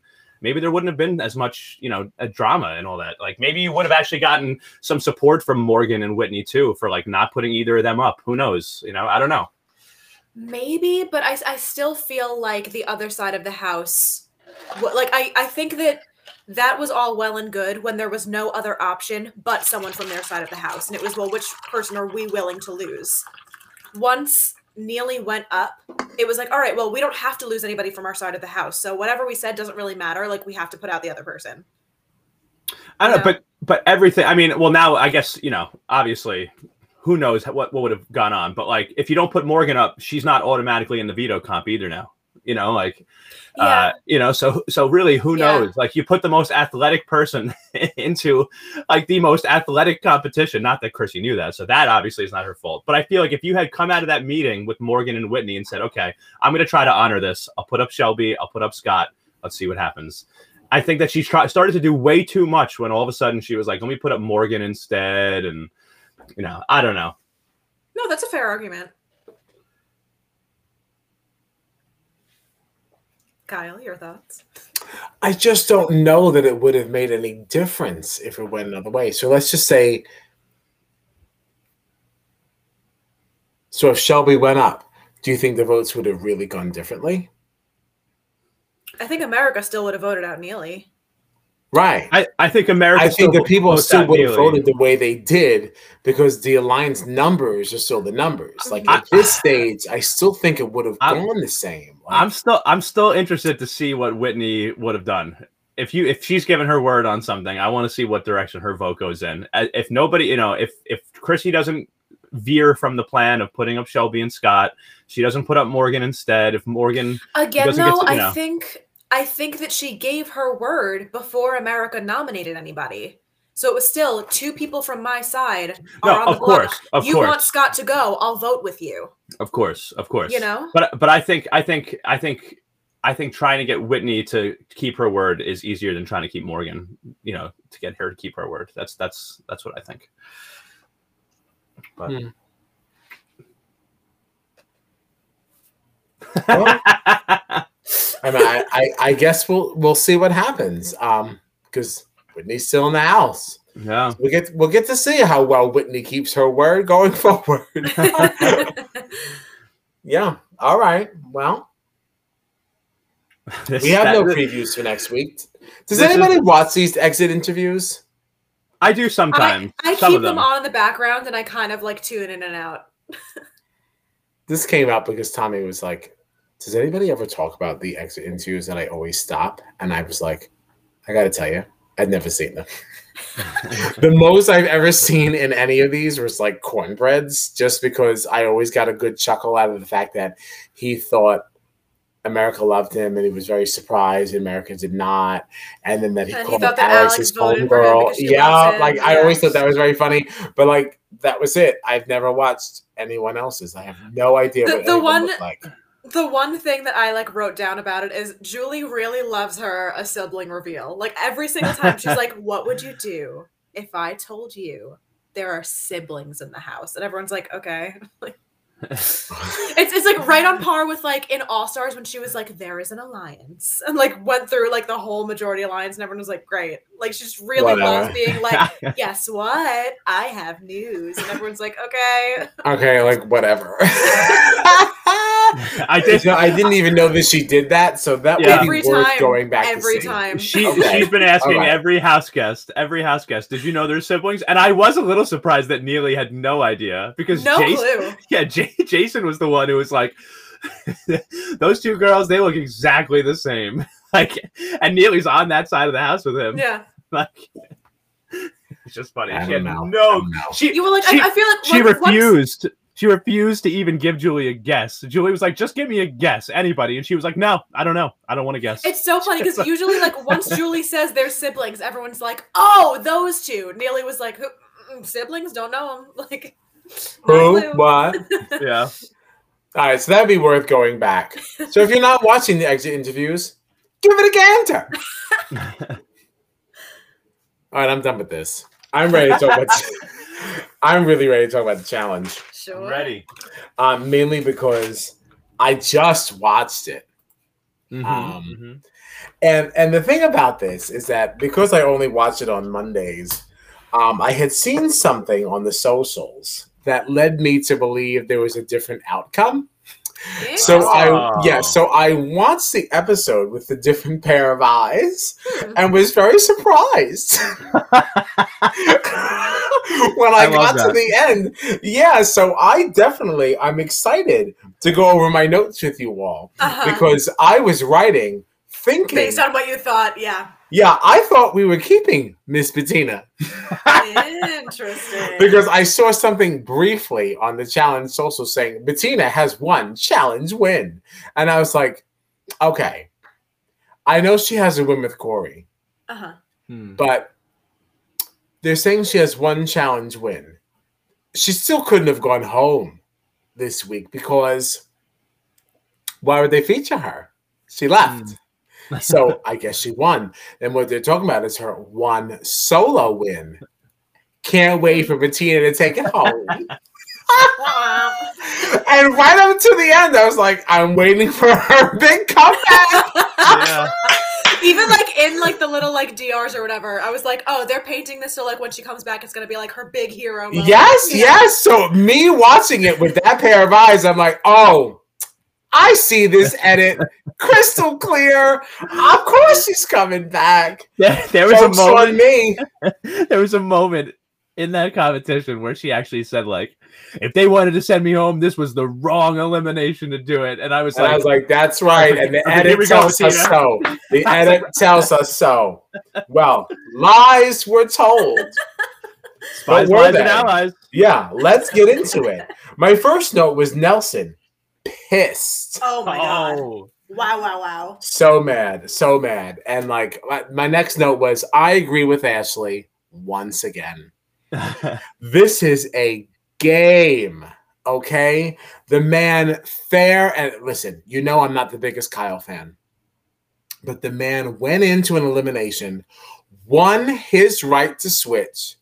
maybe there wouldn't have been as much, you know, a drama and all that. Like maybe you would have actually gotten some support from Morgan and Whitney too for like not putting either of them up. Who knows? You know, I don't know. Maybe, but I, I still feel like the other side of the house, like I, I think that that was all well and good when there was no other option but someone from their side of the house, and it was well, which person are we willing to lose? Once Neeley went up, it was like, all right, well, we don't have to lose anybody from our side of the house, so whatever we said doesn't really matter. Like we have to put out the other person. I don't Yeah. know, but but everything. I mean, well, now I guess you know. Obviously, who knows what what would have gone on? But like, if you don't put Morgan up, she's not automatically in the veto comp either now. You know, like, Yeah. uh, you know, so so really, who Yeah. knows? Like, you put the most athletic person *laughs* into like the most athletic competition. Not that Kryssie knew that, so that obviously is not her fault. But I feel like if you had come out of that meeting with Morgan and Whitney and said, "Okay, I'm going to try to honor this. I'll put up Shelby. I'll put up Scott. Let's see what happens." I think that she try, started to do way too much when all of a sudden she was like, "Let me put up Morgan instead," and you know, I don't know. No, that's a fair argument. Kyle, your thoughts? I just don't know that it would have made any difference if it went another way. So let's just say. So if Shelby went up, do you think the votes would have really gone differently? I think America still would have voted out Neeley. Right. I, I think America. I think the people still would have voted the way they did because the alliance numbers are still the numbers. Like Mhm. at this stage, I still think it would have gone the same. Like, I'm still I'm still interested to see what Whitney would have done. If you if she's given her word on something, I want to see what direction her vote goes in. If nobody, you know, if if Kryssie doesn't veer from the plan of putting up Shelby and Scott, she doesn't put up Morgan instead. If Morgan, Again, though, gets- I know. think I think that she gave her word before America nominated anybody. So it was still two people from my side no, are on of the block. course, of course. you course, want Scott to go, I'll vote with you. of course, of course. You know? but but I think I think I think I think trying to get Whitney to keep her word is easier than trying to keep Morgan. You know, to get her to keep her word. That's that's that's what I think. But. Hmm. *laughs* Well, I mean, I, I, I guess we'll we'll see what happens. Um, because Whitney's still in the house. yeah. We get we'll get to see how well Whitney keeps her word going *laughs* forward. *laughs* yeah. All right. Well, *laughs* This- we have that- no previews for next week. Does This is- anybody watch these exit interviews? I do I, sometimes. I some keep of them. them. on in the background and I kind of like tune in and out. This came up because Tommy was like, "Does anybody ever talk about the exit interviews?" that I always stop, and I was like, "I got to tell you, I'd never seen them." *laughs* the most I've ever seen in any of these was like cornbreads, just because I always got a good chuckle out of the fact that he thought America loved him and he was very surprised America did not, and then that he And called that Alex Alex his homegirl. Yeah, like I always thought that was very funny, but like that was it. I've never watched anyone else's. I have no idea The- what the any of them one- like. The one thing that I like wrote down about it is Julie really loves her a sibling reveal. Like every single time she's like, *laughs* "What would you do if I told you there are siblings in the house?" And everyone's like, "Okay." *laughs* Like *laughs* it's it's like right on par with like in All Stars when she was like, "There is an alliance," and like went through like the whole majority alliance, and everyone was like, "Great." Like she just really loves being like, "Guess what? I have news," and everyone's like, "Okay." Okay, like whatever. I did. No, I didn't even know that she did that, so that Yeah. would be Every worth time, going back every to see. time. She Okay. she's been asking Alright. every house guest, every house guest. Did you know their siblings? And I was a little surprised that Neeley had no idea because No Jason, clue. *laughs* yeah, J- Jason was the one who was like, *laughs* "Those two girls, they look exactly the same." *laughs* Like, and Neeley's on that side of the house with him. Yeah. Like, it's just funny. I She had know. No. She You were like, She- I, I feel like she once- once- refused. She refused to even give Julie a guess. Julie was like, "Just give me a guess, anybody," and she was like, "No, I don't know. I don't want to guess." It's so funny because *laughs* usually, like, once Julie says they're siblings, everyone's like, "Oh, those two. Neeley was like, mm, siblings? Don't know them." *laughs* Like, Who? clue. What? *laughs* yeah. All right, so that'd be worth going back. So if you're not watching the exit interviews, give it a gander. All right, I'm done with this. I'm ready to talk about. I'm really ready to talk about the challenge. Sure. Ready. Um, mainly because I just watched it. Mhm, Um, mhm. And and the thing about this is that because I only watch it on Mondays, um, I had seen something on the socials that led me to believe there was a different outcome. So I Oh. yeah, so I watched the episode with a different pair of eyes Hmm. and was very surprised *laughs* *laughs* when I, I love got to the end. Yeah, so I definitely I'm excited to go over my notes with you all Uh-huh. because I was writing thinking Based on what you thought, yeah. Yeah, I thought we were keeping Miss Bettina Interesting. *laughs* because I saw something briefly on the challenge social saying Bettina has one challenge win. And I was like, okay, I know she has a win with Cory, uh-huh. Hmm. but they're saying she has one challenge win. She still couldn't have gone home this week because why would they feature her? She left. Hmm. *laughs* *laughs* So I guess she won. And what they're talking about is her one solo win. Can't wait for Bettina to take it home. *laughs* and right up to the end, I was like, I'm waiting for her big comeback. yeah. Even like in like the little like DRs or whatever, I was like, oh, they're painting this so like when she comes back, it's gonna be like her big hero. Moment. yes, Yeah. yes. So me watching it with that pair of eyes, I'm like, oh, I see this edit crystal clear. Of course she's coming back. There, *laughs* there was Joke's a on moment. me. *laughs* There was a moment in that competition where she actually said, "Like, if they wanted to send me home, this was the wrong elimination to do it." And I was And I like, was like, that's right. And the *laughs* I like, edit tells us Tina. so. The *laughs* edit tells us so. Well, lies were told. "Spies, were lies, they? and allies." Yeah, let's get into it. My first note was Nelson pissed. Oh my god! Oh, Wow! Wow! Wow! So mad, so mad. And like my, my next note was I agree with Ashley once again. *laughs* This is a game. Okay. The man fair and listen, you know I'm not the biggest Kyle fan. But the man went into an elimination, won his right to switch,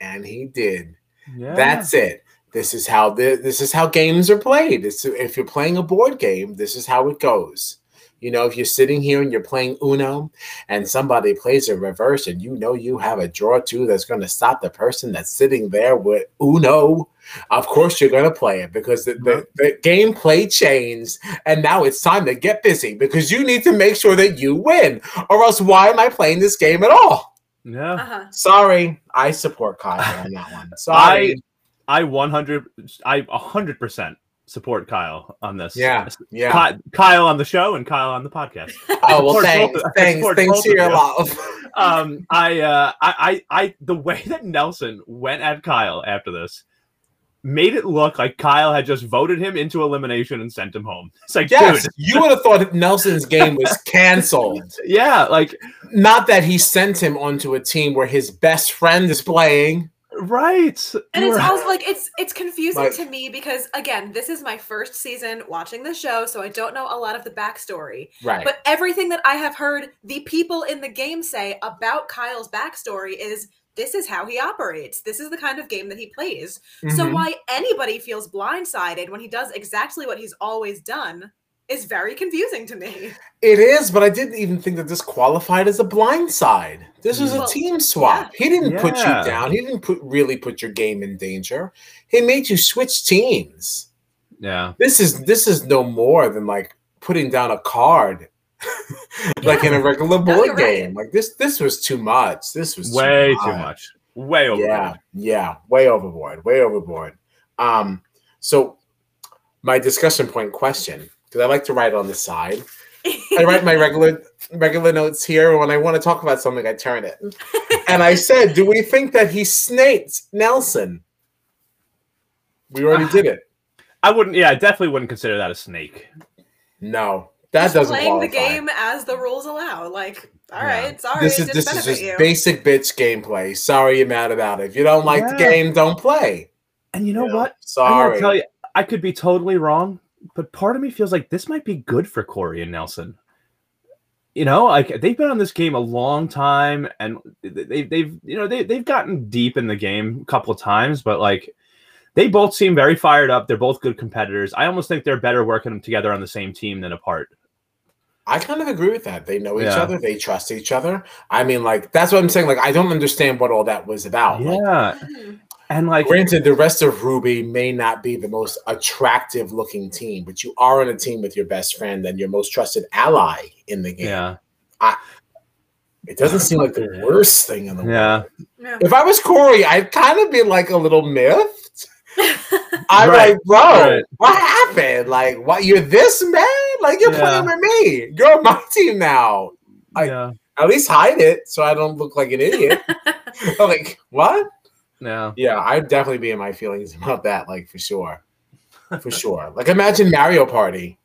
and he did. yeah. That's it. This is how the, this is how games are played. It's, if you're playing a board game, this is how it goes. You know, if you're sitting here and you're playing Uno, and somebody plays a reverse, and you know you have a draw two that's going to stop the person that's sitting there with Uno, of course you're going to play it because the, the, the gameplay changed, and now it's time to get busy because you need to make sure that you win, or else why am I playing this game at all? yeah. Uh-huh. Sorry, I support Kyle on that one. Sorry. I I 100, I 100 percent support Kyle on this. Yeah, yeah. Kyle on the show and Kyle on the podcast. *laughs* Oh well, thanks, both- I thanks, support thanks to your you. love. *laughs* um I uh I, I I the way *laughs* that Nelson went at Kyle after this made it look like Kyle had just voted him into elimination and sent him home. It's like, Yes, dude, you would have thought Nelson's game was canceled. yeah, like Not that he sent him onto a team where his best friend is playing. Right. And You it's also like it's it's confusing to me because again, this is my first season watching the show, so I don't know a lot of the backstory. Right. But everything that I have heard the people in the game say about Kyle's backstory is this is how he operates. This is the kind of game that he plays. So Mhm. why anybody feels blindsided when he does exactly what he's always done is very confusing to me. it is, but I didn't even think that this qualified as a blind side. This was a team swap. He didn't put you down. He didn't put really put your game in danger. He made you switch teams. yeah. This is this is no more than like putting down a card. *laughs* like in a regular board you're right. game. Like this this was too much. This was Way too much. Way over. Yeah, yeah, way overboard, way overboard. Um, so my discussion point question, because I like to write on the side. *laughs* I write my regular regular notes here. When I want to talk about something, I turn it. *laughs* And I said, "Do we think that he snaked Nelson?" We already did it. I wouldn't yeah, I definitely wouldn't consider that a snake. No, that Just doesn't playing the game as the rules allow. Like, all Yeah. right, sorry, This it is didn't this is just you. basic bitch gameplay. Sorry you're mad about it. If you don't like the game, don't play. And you know Yeah, what? I'm Sorry. gonna tell you, I could be totally wrong, but part of me feels like this might be good for Cory and Nelson. You know, like they've been on this game a long time, and they, they've you know they they've gotten deep in the game a couple of times, but like they both seem very fired up. They're both good competitors. I almost think they're better working together on the same team than apart. I kind of agree with that. They know each Yeah. other. They trust each other. I mean, like that's what I'm saying. Like I don't understand what all that was about. Yeah, Mhm. And like granted, the rest of Ruby may not be the most attractive looking team, but you are on a team with your best friend and your most trusted ally in the game. yeah, It doesn't seem like the worst thing in the world. yeah. Yeah. If I was Cory, I'd kind of be like a little miffed. *laughs* I'm Right, like, bro, right. what happened? Like, what? You're this man? Like, you're Yeah. playing with me. You're on my *laughs* team now. I- yeah. At least hide it so I don't look like an idiot. *laughs* I'm like, what? No. Yeah, I'd definitely be in my feelings *laughs* about that, like for sure. For sure. Like imagine Mario Party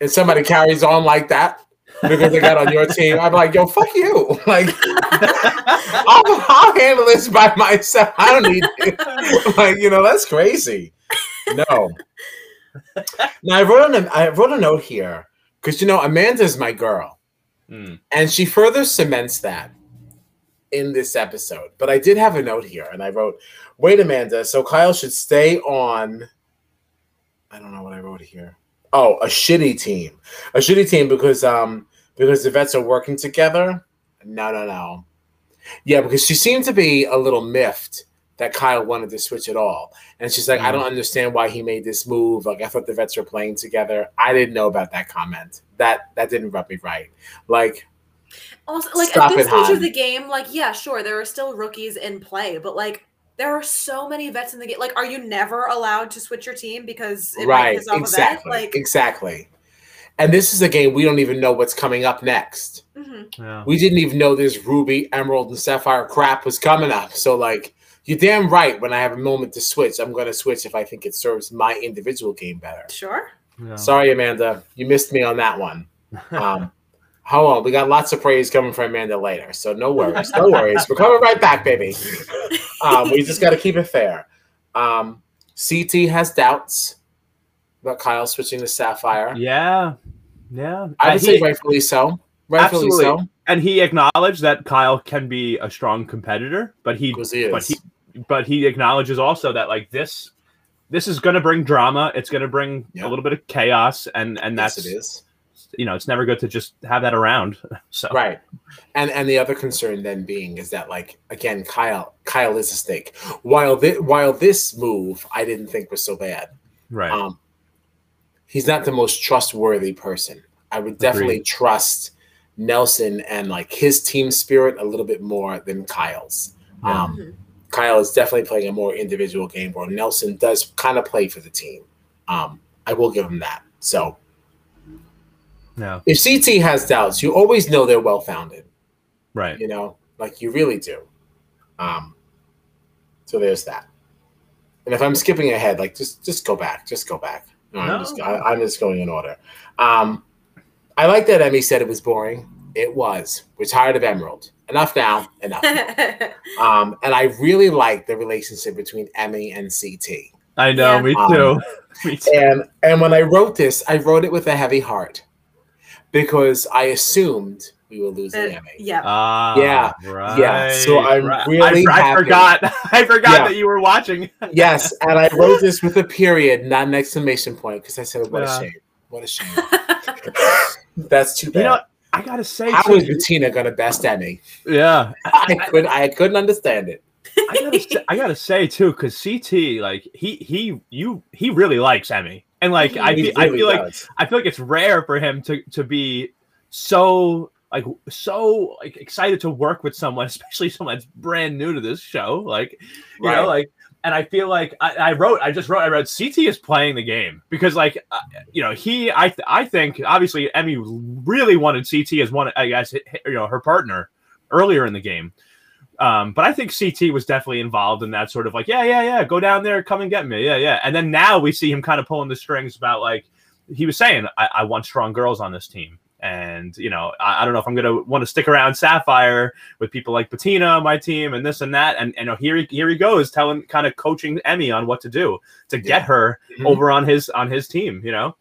and somebody carries on like that because they got on your team. I'm like, yo, fuck you. *laughs* Like *laughs* I'll, I'll handle this by myself. I don't need you. like, you know, that's crazy. No. Now I wrote a, I wrote a note here because you know Amanda's my girl, Mm. and she further cements that in this episode. But I did have a note here, and I wrote, "Wait, Amanda. So Kyle should stay on." I don't know what I wrote here. Oh, a shitty team, a shitty team because um because the vets are working together. No, no, no. Yeah, because she seemed to be a little miffed that Kyle wanted to switch at all. And she's like, I don't understand why he made this move. Like I thought the vets were playing together. I didn't know about that comment. That that didn't rub me right. Like Also, like Stop at this stage Han. of the game, like yeah, sure, there are still rookies in play, but like there are so many vets in the game. Like, are you never allowed to switch your team because it might right, piss off exactly. a vet? Like, exactly. And this is a game we don't even know what's coming up next. mhm. Yeah. We didn't even know this ruby, emerald, and sapphire crap was coming up. So like you're damn right when I have a moment to switch, I'm gonna switch if I think it serves my individual game better. sure. Yeah. Sorry, Amanda, you missed me on that one. *laughs* Um, hold on, we got lots of praise coming from Amanda later, so no worries, no worries. We're coming right back, baby. Um, we just got to keep it fair. Um, CT has doubts about Kyle switching to Sapphire. Yeah. Yeah. I would say rightfully so. Rightfully Absolutely. so, and he acknowledged that Kyle can be a strong competitor, but he he but he but he acknowledges also that like this this is going to bring drama it's going to bring Yeah. a little bit of chaos and and yes, that's it is. You know it's never good to just have that around *laughs* so Right. And and the other concern then being is that like again Kyle Kyle is a snake. While thi- while this move I didn't think was so bad. right Um he's not the most trustworthy person. I would definitely Agreed. trust Nelson and like his team spirit a little bit more than Kyle's. Yeah. Um Mhm. Kyle is definitely playing a more individual game where Nelson does kind of play for the team. Um I will give him that. So yeah if CT has doubts, you always know they're well founded. right. You know like you really do. Um so there's that. And if i'm skipping ahead like just just go back just go back. No, I'm, just, I, i'm just going in order. Um i like that emmy said it was boring. It was. We're tired of emerald. Enough now enough. *laughs* Um and i really like the relationship between emmy and ct i know Yeah. me Um, too. *laughs* Me too. and and when i wrote this i wrote it with a heavy heart because i assumed we were losing Uh, emmy yeah. Ah, Yeah. right, Yeah, so I'm right. really I, I happy. forgot *laughs* i forgot Yeah. that you were watching Yes, and I wrote this with a *laughs* period, not an exclamation point, because I said, "What Yeah. a shame! What a shame!" *laughs* That's too bad. you know i gotta say How too, is Bettina gonna best Emmy? yeah I could, I couldn't understand it. I gotta, say, I gotta say too, because CT like he he you he really likes Emmy, and like I feel, I really feel like. I feel like it's rare for him to to be so like so like excited to work with someone, *laughs* especially someone that's brand new to this show. Like you Right. know, like and I feel like I, I wrote, I just wrote, I wrote CT is playing the game because like uh, you know he I th- I think obviously Emmy really wanted CT as one I guess you know her partner earlier in the game. Um, but I think CT was definitely involved in that sort of like, yeah, yeah, yeah, go down there, come and get me. Yeah, yeah. And then now we see him kind of pulling the strings about like he was saying, I, I want strong girls on this team. And you know, I, I don't know if I'm gonna want to stick around Sapphire with people like Bettina on my team and this and that. And you know, here he here he goes telling kind of coaching Emmy on what to do to get Yeah. her Mhm. over on his on his team, you know.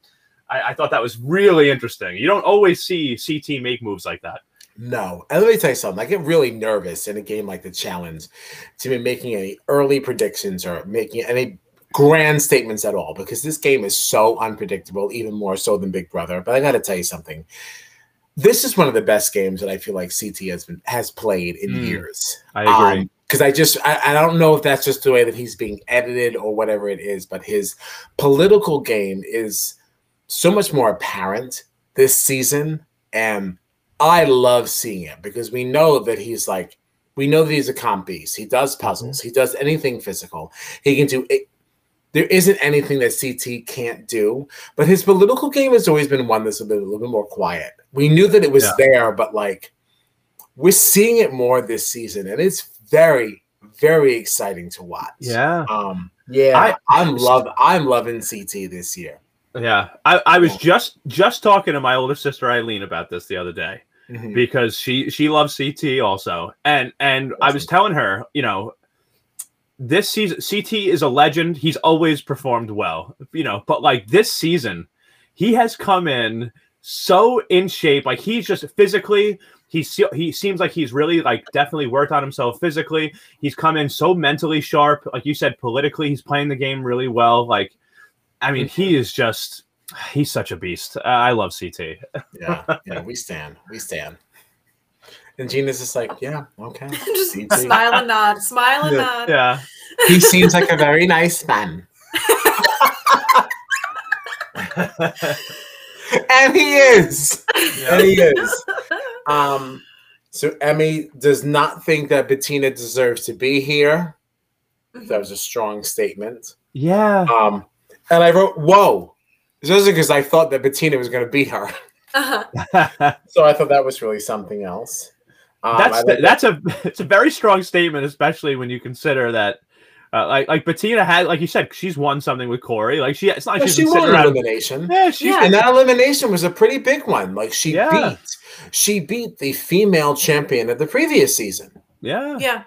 I, I thought that was really interesting. You don't always see CT make moves like that. No, and let me tell you something. I get really nervous in a game like the challenge to be making any early predictions or making any grand statements at all because this game is so unpredictable, even more so than Big Brother. But I got to tell you something. This is one of the best games that I feel like CT has been has played in Mm. years. I agree. because I just I, I don't know if that's just the way that he's being edited or whatever it is, but his political game is so much more apparent this season, and I love seeing it because we know that he's like we know that he's a comp beast. He does puzzles. He does anything physical. He can do it. There isn't anything that CT can't do, but his political game has always been one that's a, bit, a little bit more quiet. We knew that it was Yeah. there, but like we're seeing it more this season, and it's very, very exciting to watch. Yeah. Um, yeah, I- I, am love I'm loving CT this year. Yeah. I, I was just just talking to my older sister Eileen about this the other day. Mhm. because she she loves CT also, and and I was telling her, you know, this season CT is a legend. He's always performed well, you know, but like this season, he has come in so in shape. Like he's just physically, he he seems like he's really like definitely worked on himself physically. He's come in so mentally sharp, like you said, politically, he's playing the game really well. Like, I mean, he is just. He's such a beast. I love CT. Yeah, *laughs* yeah, we stand, we stand. And Gina's just like, yeah, okay. *laughs* Just CT. smile and nod, smile and Yeah. nod. Yeah. He seems like a very nice man, *laughs* and he is. and he is. Um, so Emmy does not think that Bettina deserves to be here. That was a strong statement. Yeah. Um, and I wrote, "Whoa!" Just because I thought that Bettina was going to be her, Uh-huh. *laughs* so I thought that was really something else. Um, that's like that's a *laughs* it's a very strong statement, especially when you consider that. Uh, like like Bettina had like you said she's won something with Cory like she it's not like Well, she's she won an around elimination, yeah she's Yeah. and that elimination was a pretty big one. Like she Yeah. beat, she beat the female champion of the previous season. yeah yeah,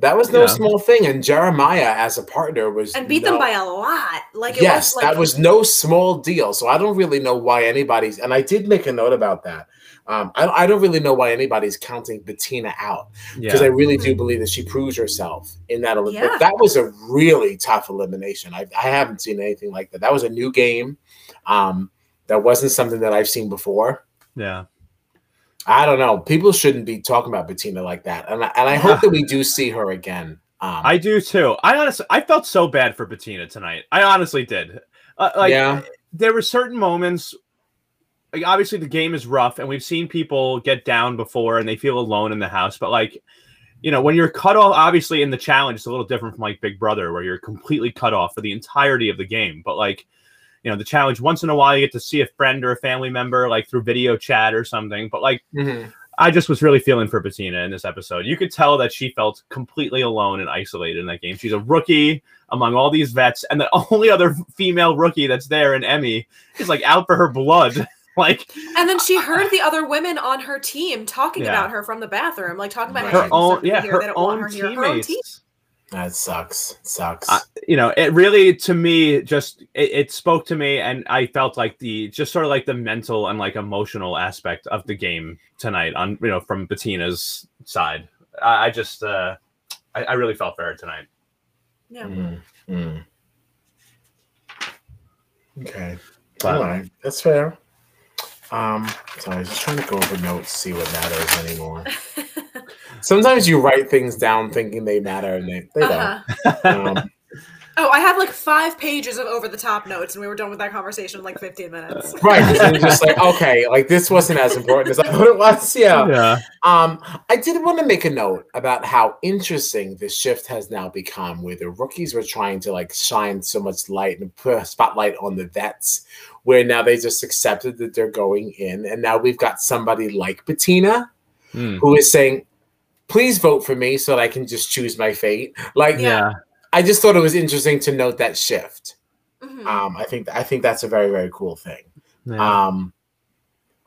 That was no Yeah. small thing, and Jeremiah as a partner was and beat no- them by a lot. Like it yes, was like that was no small deal. So I don't really know why anybody's, and I did make a note about that. Um, I, I don't really know why anybody's counting Bettina out because I yeah really do believe that she proves herself in that. elim- Yeah. That was a really tough elimination. I, I haven't seen anything like that. That was a new game. Um, that wasn't something that I've seen before. yeah I don't know. People shouldn't be talking about Bettina like that, and I, and I hope that we do see her again. Um, I do too I honestly I felt so bad for Bettina tonight I honestly did uh, like yeah, there were certain moments like obviously the game is rough and we've seen people get down before and they feel alone in the house but like you know when you're cut off obviously in the challenge it's a little different from like big brother where you're completely cut off for the entirety of the game but like you know the challenge once in a while you get to see a friend or a family member like through video chat or something but like Mhm. i just was really feeling for bettina in this episode you could tell that she felt completely alone and isolated in that game she's a rookie among all these vets and the *laughs* only other female rookie that's there in emmy is like out for her blood *laughs* like And then she heard the other women on her team talking Yeah. about her from the bathroom, like talking about her own deserved to be yeah here, her they don't want own her. Her own teammates that sucks. It sucks. I- you know it really to me just it, it spoke to me and i felt like the just sort of like the mental and like emotional aspect of the game tonight on you know from bettina's side i, I just uh I, I really felt for her tonight Yeah. Mm, mm. Okay. But- All right. That's fair. Um, sorry, I was just trying to go over notes, see what matters anymore. *laughs* Sometimes you write things down thinking they matter and they, they Uh-huh. don't. Um, Oh, I have like five pages of over the top notes, and we were done with that conversation in like 15 minutes. *laughs* right. 'cause you're just like, okay, like this wasn't as important as I thought it was. Yeah. yeah Um, I did want to make a note about how interesting this shift has now become, where the rookies were trying to like shine so much light and put a spotlight on the vets, where now they just accepted that they're going in, and now we've got somebody like Bettina Hmm. who is saying, "Please vote for me so that I can just choose my fate." Like, yeah I just thought it was interesting to note that shift. Mhm. Um, I think I think that's a very very cool thing. yeah Um,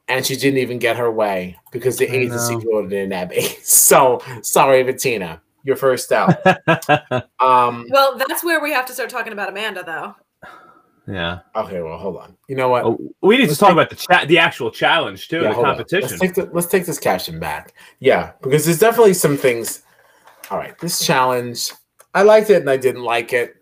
and she didn't even get her way because the I agency know. voted in Abby. *laughs* So sorry, Bettina, you're first out. *laughs* um, Well, that's where we have to start talking about Amanda, though. Yeah okay, well, hold on. You know what? Oh, we need to Let's talk take- about the chat the actual challenge too Yeah, the competition Let's take the, let's take this caption back. Yeah, because there's definitely some things. All right, this challenge, I liked it and I didn't like it.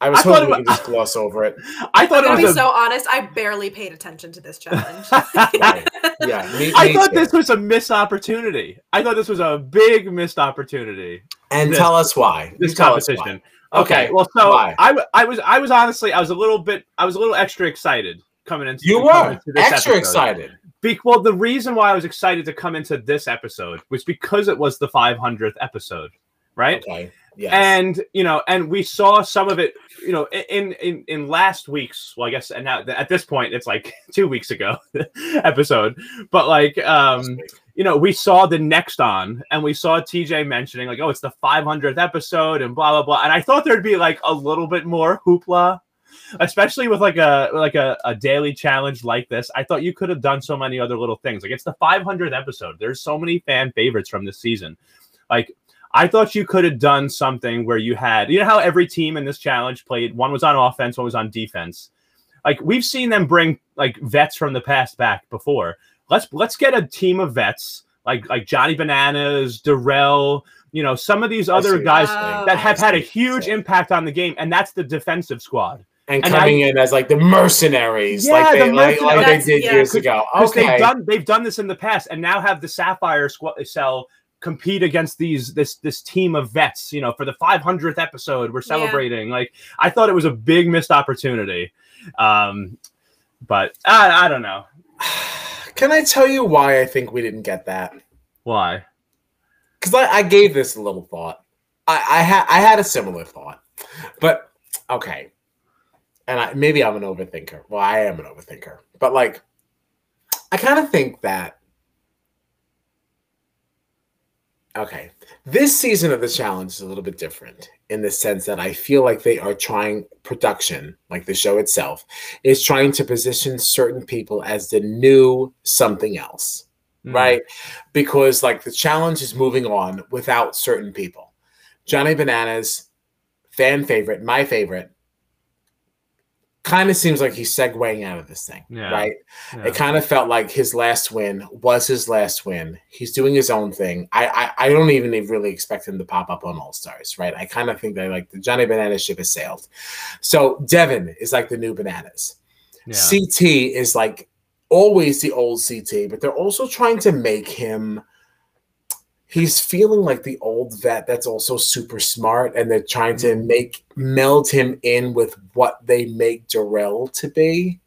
I was I hoping it we could just gloss over it. *laughs* i thought I'm it gonna was be a so honest. I barely paid attention to this challenge. *laughs* Right. Yeah, me, I me thought too. this was a missed opportunity. I thought this was a big missed opportunity. and this- tell us why. This You tell us why. competition. Okay, Okay, well, so why? I, I was I was honestly I was a little bit I was a little extra excited coming into You were into this extra episode. excited. Be- well, the reason why I was excited to come into this episode was because it was the 500th episode, right? Okay. Yes. And you know, and we saw some of it, you know, in in in last week's. Well, I guess, and now at this point, it's like *laughs* two weeks ago *laughs* episode. But like, um, you know, we saw the next on and we saw TJ mentioning, like, oh, it's the 500th episode and blah, blah, blah. And I thought there'd be like a little bit more hoopla, especially with like a like a, a daily challenge like this. I thought you could have done so many other little things. Like, it's the 500th episode. There's so many fan favorites from this season. Like, I thought you could have done something where you had, you know, how every team in this challenge played one was on offense, one was on defense. Like, we've seen them bring like vets from the past back before let's let's get a team of vets like like Johnny Bananas, Darrell, you know, some of these other guys that have had a see. huge impact on the game, and that's the defensive squad. And And coming in as like the mercenaries, Yeah, like they the like, like they did Yeah. years ago. Okay, they've done they've done this in the past, and now have the Sapphire squad cell compete against these this this team of vets. You know, for the 500th episode, we're celebrating. Like I thought it was a big missed opportunity, um, but I, I don't know *sighs* *sighs* *sighs* Can I tell you why I think we didn't get that? why. Because I, I gave this a little thought. I, I had I had a similar thought, but okay. And I, maybe I'm an overthinker. Well, I am an overthinker, but like, I kind of think that. Okay, this season of the challenge is a little bit different in the sense that I feel like they are trying production, like the show itself, is trying to position certain people as the new something else Mm. right? Because like the challenge is moving on without certain people. Johnny Bananas, fan favorite, my favorite, kind of seems like he's segueing out of this thing, Yeah. right? Yeah. It kind of felt like his last win was his last win. He's doing his own thing. I I, I don't even really expect him to pop up on All Stars, right? I kind of think that like the Johnny Bananas ship has sailed. So Devin is like the new Bananas. Yeah. CT is like always the old CT, but they're also trying to make him. He's feeling like the old vet that's also super smart, and they're trying to make meld him in with what they make Darrell to be.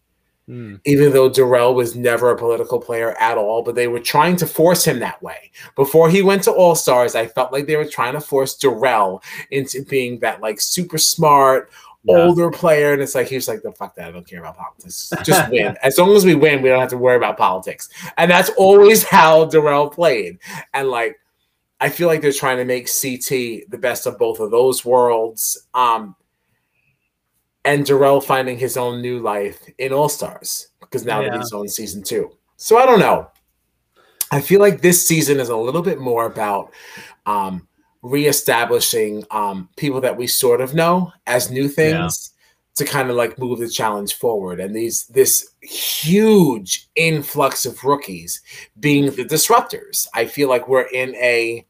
Mm. Even though Darrell was never a political player at all, but they were trying to force him that way. Before he went to All Stars, I felt like they were trying to force Darrell into being that like super smart, Yeah. older player, and it's like he was like, "The fuck that! I don't care about politics. Just *laughs* win. As long as we win, we don't have to worry about politics." And that's always how Darrell played. And like, I feel like they're trying to make CT the best of both of those worlds. Um, and Darrell finding his own new life in All Stars because now that Yeah. he's on season two. So I don't know. I feel like this season is a little bit more about um, reestablishing um, people that we sort of know as new things to kind of like move the challenge forward. And these this huge influx of rookies being the disruptors. I feel like we're in a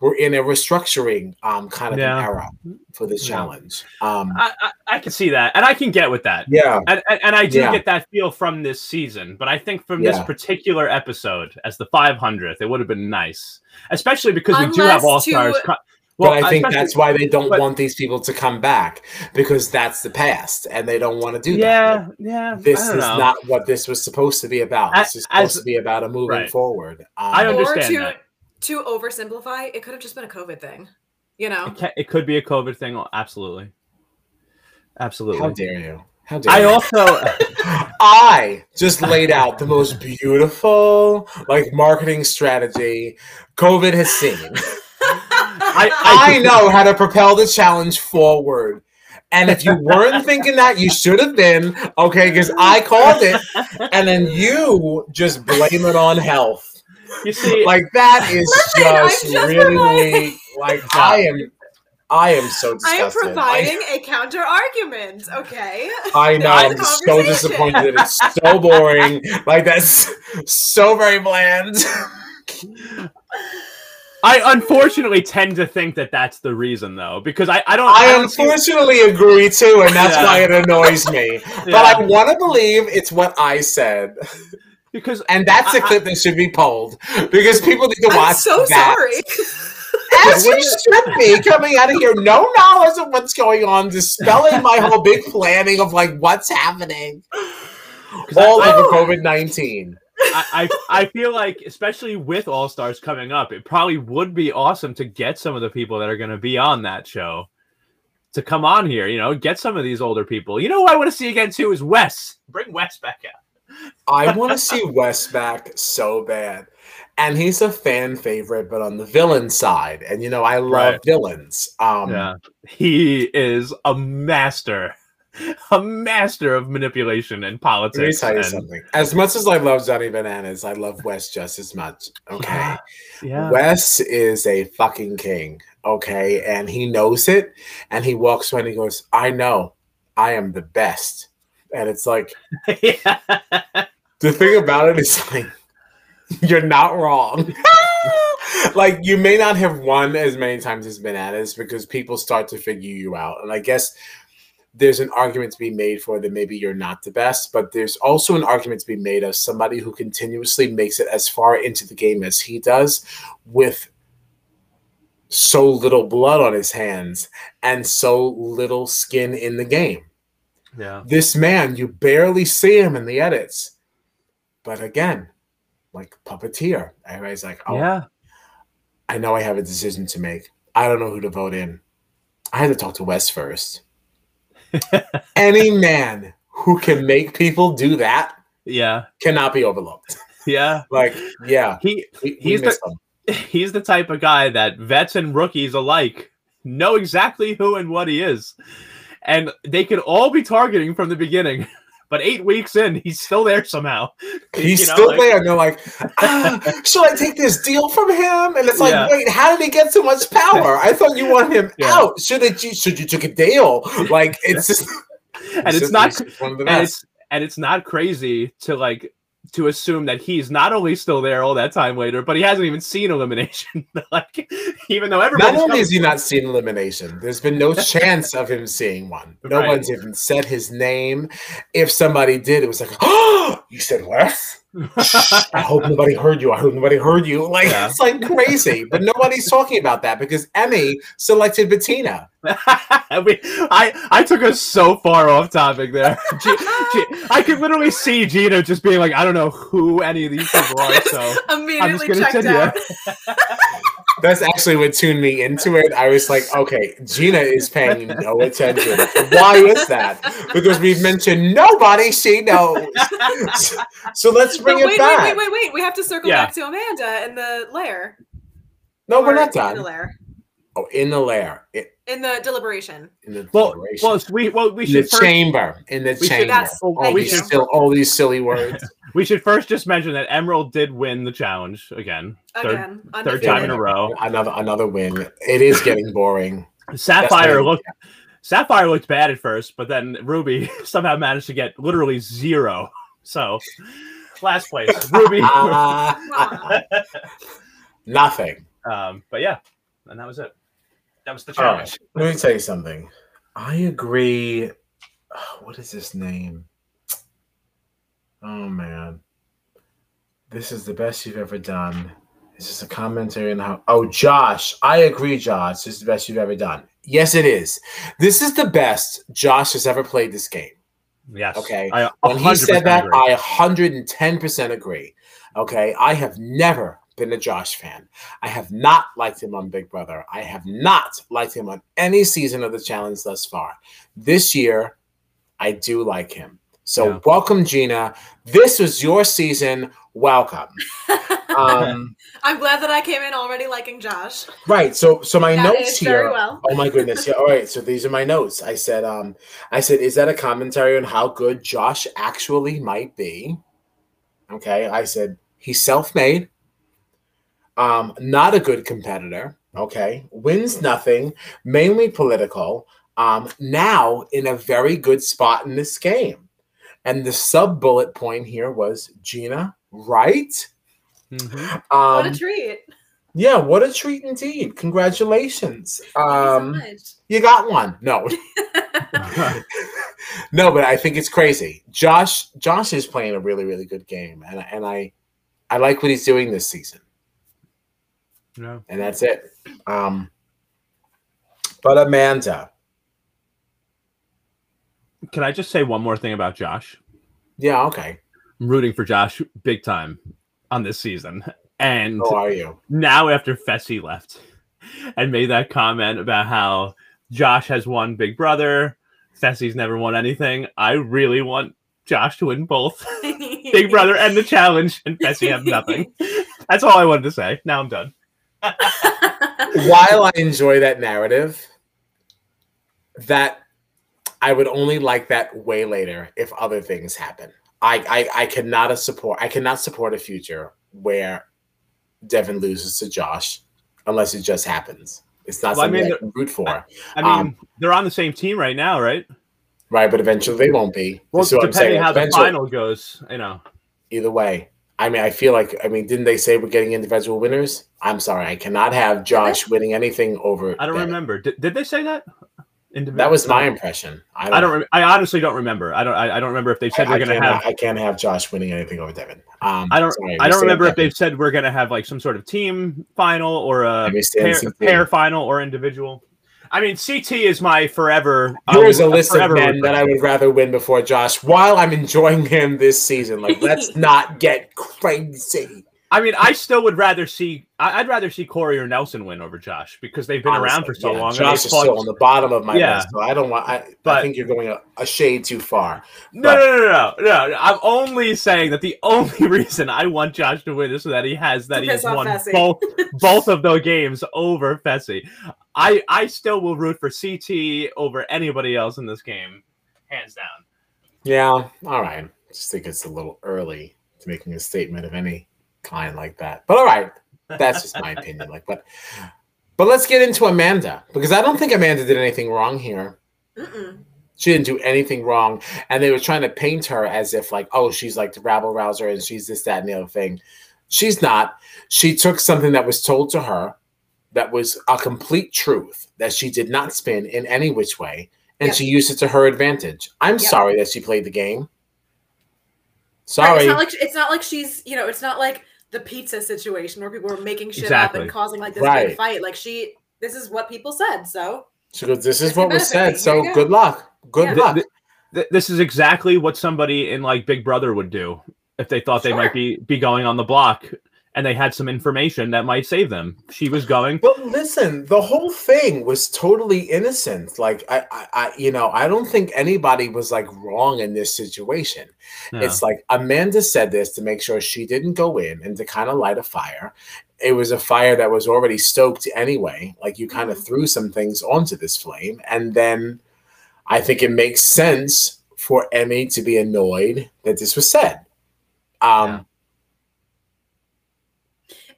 we're in a restructuring um, kind of Yeah. an era for this Yeah. challenge. Um, I, I, I can see that, and I can get with that. yeah, And, and, and I do Yeah. get that feel from this season, but I think from this particular episode, as the 500th, it would have been nice, especially because we do have all stars. to- but I think that's why they don't but- want these people to come back because that's the past, and they don't want to do that. yeah, yeah. this I is don't know. not what this was supposed to be about. As- This is supposed as- to be about a moving right. forward. Um, I or understand to that. to oversimplify, it could have just been a COVID thing. You know, It, ca- it could be a COVID thing. oh, Absolutely, absolutely. How dare you? How dare I you? also, *laughs* I just laid out the most beautiful like marketing strategy COVID has seen. *laughs* I, I know how to propel the challenge forward. And if you weren't thinking that, you should have been, okay, because I called it, and then you just blame it on health. You see, Like that *laughs* is Listen, just, just really providing- like *laughs* I am I am so disgusted. I am providing a counter argument. Okay. I *laughs* know. I'm just so disappointed. It's so boring. Like that's so very bland. I unfortunately tend to think that that's the reason, though, because I, I don't. I don't see- unfortunately agree too, and that's Yeah. why it annoys me. *laughs* But Yeah. I want to believe it's what I said, because *laughs* and that's the I- clip that should be pulled because people need to watch I'm watch. so that. sorry. *laughs* As you should be coming out of here, no knowledge of what's going on, dispelling my whole big planning of like what's happening. All I, I, over oh. COVID nineteen. I, I feel like, especially with All Stars coming up, it probably would be awesome to get some of the people that are going to be on that show to come on here. You know, get some of these older people. You know, who I want to see again too is Wes. Bring Wes back out. I want to see Wes back so bad. And he's a fan favorite, but on the villain side. And you know, I love Right. villains. Um Yeah. He is a master, *laughs* a master of manipulation and politics. let me tell you and- something. As much as I love Johnny Bananas, I love Wes just as much. *laughs* Okay. Yeah. Yeah. Wes is a fucking king. Okay. And he knows it. And he walks around and he goes, I know I am the best. And it's like *laughs* yeah. the thing about it is like you're not wrong. like you may not have won as many times as bananas because people start to figure you out. And I guess there's an argument to be made for that maybe you're not the best, but there's also an argument to be made of somebody who continuously makes it as far into the game as he does with so little blood on his hands and so little skin in the game Yeah. this man, you barely see him in the edits. But again, like puppeteer, everybody's like, oh, Yeah. I know I have a decision to make. I don't know who to vote in. I had to talk to Wes first. *laughs* Any man who can make people do that Yeah. cannot be overlooked. Yeah. Like, yeah, He we, we He's the him. *laughs* he's the type of guy that vets and rookies alike know exactly who and what he is. And they could all be targeting from the beginning. *laughs* But eight weeks in, he's still there somehow. *laughs* He's You know, still like- there, and they're like, ah, "Should I take this deal from him?" And it's like, Yeah. "Wait, how did he get so much power? I thought you wanted him Yeah. out. Should it? You should you took a deal? Like it's just, *laughs* And it's just- not just one of the and it's and it's not crazy to like to assume that he's not only still there all that time later, but he hasn't even seen elimination. *laughs* like even though everybody Not only has he not seen elimination, there's been no *laughs* chance of him seeing one. No Right. one's even said his name. If somebody did, it was like, "Oh, *gasps* you said Wes." I hope nobody heard you. I hope nobody heard you. Like Yeah. it's like crazy, but nobody's talking about that because Emmy selected Bettina. *laughs* we, I I took us so far off topic there. *laughs* G- G- I could literally see Gina just being like, I don't know who any of these people are. *laughs* So Immediately gonna checked continue. out. That's actually what tuned me into it. I was like, okay, Gina is paying no attention. Why is that? Because we've mentioned nobody she knows. So let's bring wait, it wait, back. wait, wait, wait. We have to circle Yeah. back to Amanda and the lair. No, we're Or not In the done. lair. Oh, in the lair. In, In the deliberation. in the well, deliberation. well, we well we in the should first, chamber. In the we should- chamber. That's- oh, all we these still all these silly words. *laughs* we should first just mention that Emerald did win the challenge again, third Again. third time in a row. Another another win. It is getting boring. *laughs* Sapphire That's- looked Sapphire looked bad at first, but then Ruby *laughs* somehow managed to get literally zero. So last place, Ruby. Ah, nothing. um, but yeah, and that was it. That was the right. challenge. Let me tell you something. I agree. *sighs* What is his name? Oh man, this is the best you've ever done. Is this a commentary on how? Oh, Josh, I agree, Josh. This is the best you've ever done. Yes, it is. This is the best Josh has ever played this game. Yes. Okay. I When he said that, agree. I 110% agree. Okay. I have never been a Josh fan. I have not liked him on Big Brother. I have not liked him on any season of the challenge thus far. This year, I do like him. So Yeah. welcome, Gina. This was your season. Welcome. *laughs* Um, I'm glad that I came in already liking Josh. right. So so my That notes here. very well. Oh my goodness. Yeah. All right. So these are my notes. I said, um, I said, is that a commentary on how good Josh actually might be? Okay. I said he's self-made. Um, not a good competitor. Okay. Wins nothing, mainly political. Um, now in a very good spot in this game. And the sub bullet point here was Gina, right? Mhm. What a Um, treat. yeah, what a treat indeed. Congratulations. Um, you so you got one. No. *laughs* *laughs* no, but I think it's crazy. Josh Josh is playing a really really good game and and I I like what he's doing this season. Yeah. And that's it. Um but Amanda. Can I just say one more thing about Josh? Yeah, okay. I'm rooting for Josh big time on this season. And How are you? now after Fessy left and made that comment about how Josh has won Big Brother, Fessy's never won anything, I really want Josh to win both *laughs* Big Brother and the challenge, and Fessy have nothing. *laughs* That's all I wanted to say. Now I'm done. While I enjoy that narrative, that I would only like that way later if other things happen. I I, I cannot support I cannot support a future where Devin loses to Josh unless it just happens. It's not Well, I something I, mean, can root for. I mean, Um, they're on the same team right now, right? right, but eventually they won't be. Well, That's what I'm depending how the final goes, you know. either way. I mean, I feel like I mean, didn't they say we're getting individual winners? I'm sorry, I cannot have Josh winning anything over. I don't Devin. remember. Did, did they say that? Individual- That was my impression. I don't. I don't. Re- I honestly don't remember. I don't. I, I don't remember if they said I, we're I going to can't, have. I can't have Josh winning anything over Devin. Um, I don't. sorry, I don't say remember if Devin. they've said we're going to have like some sort of team final or a Let me stand pair, pair final or individual. I mean, CT is my forever. Here's um, a list of men that. I would rather win before Josh while I'm enjoying him this season. Like, let's *laughs* not get crazy. I mean, I still would rather see. I- I'd rather see Cory or Nelson win over Josh because they've been around for so yeah, long. Josh is fought- still on the bottom of my Yeah. list, so I don't want. I, I think you're going a, a shade too far. No, no, no, no, no, no. I'm only saying that the *laughs* only reason I want Josh to win is so that he has that To he's piss off won Fessy. both *laughs* both of those games over Fessy. I I still will root for CT over anybody else in this game, hands down. Yeah, all right. Just think it's a little early to making a statement of any kind like that. But all right, that's just my *laughs* opinion. Like, but but let's get into Amanda because I don't think Amanda did anything wrong here. Mm-mm. She didn't do anything wrong, and they were trying to paint her as if like, oh, she's like the rabble rouser and she's this, that, and the other thing. She's not. She took something that was told to her that was a complete truth that she did not spin in any which way, and Yep. she used it to her advantage. I'm Yep. sorry that she played the game. Right, Sorry. It's not like it's not like she's you know it's not like the pizza situation where people are making shit up and causing like this Right. big fight. Like she, this is what people said. So she goes, "This is what was said. So go." good luck. Good Yeah. luck." Th- th- this is exactly what somebody in like Big Brother would do if they thought they might be be going on the block and they had some information that might save them. She was going. Well, listen, the whole thing was totally innocent. Like I, I, I, you know, I don't think anybody was like wrong in this situation. Yeah. It's like Amanda said this to make sure she didn't go in and to kind of light a fire. It was a fire that was already stoked anyway. Like you kind of Mhm. threw some things onto this flame, and then I think it makes sense for Emmy to be annoyed that this was said. Um, Yeah.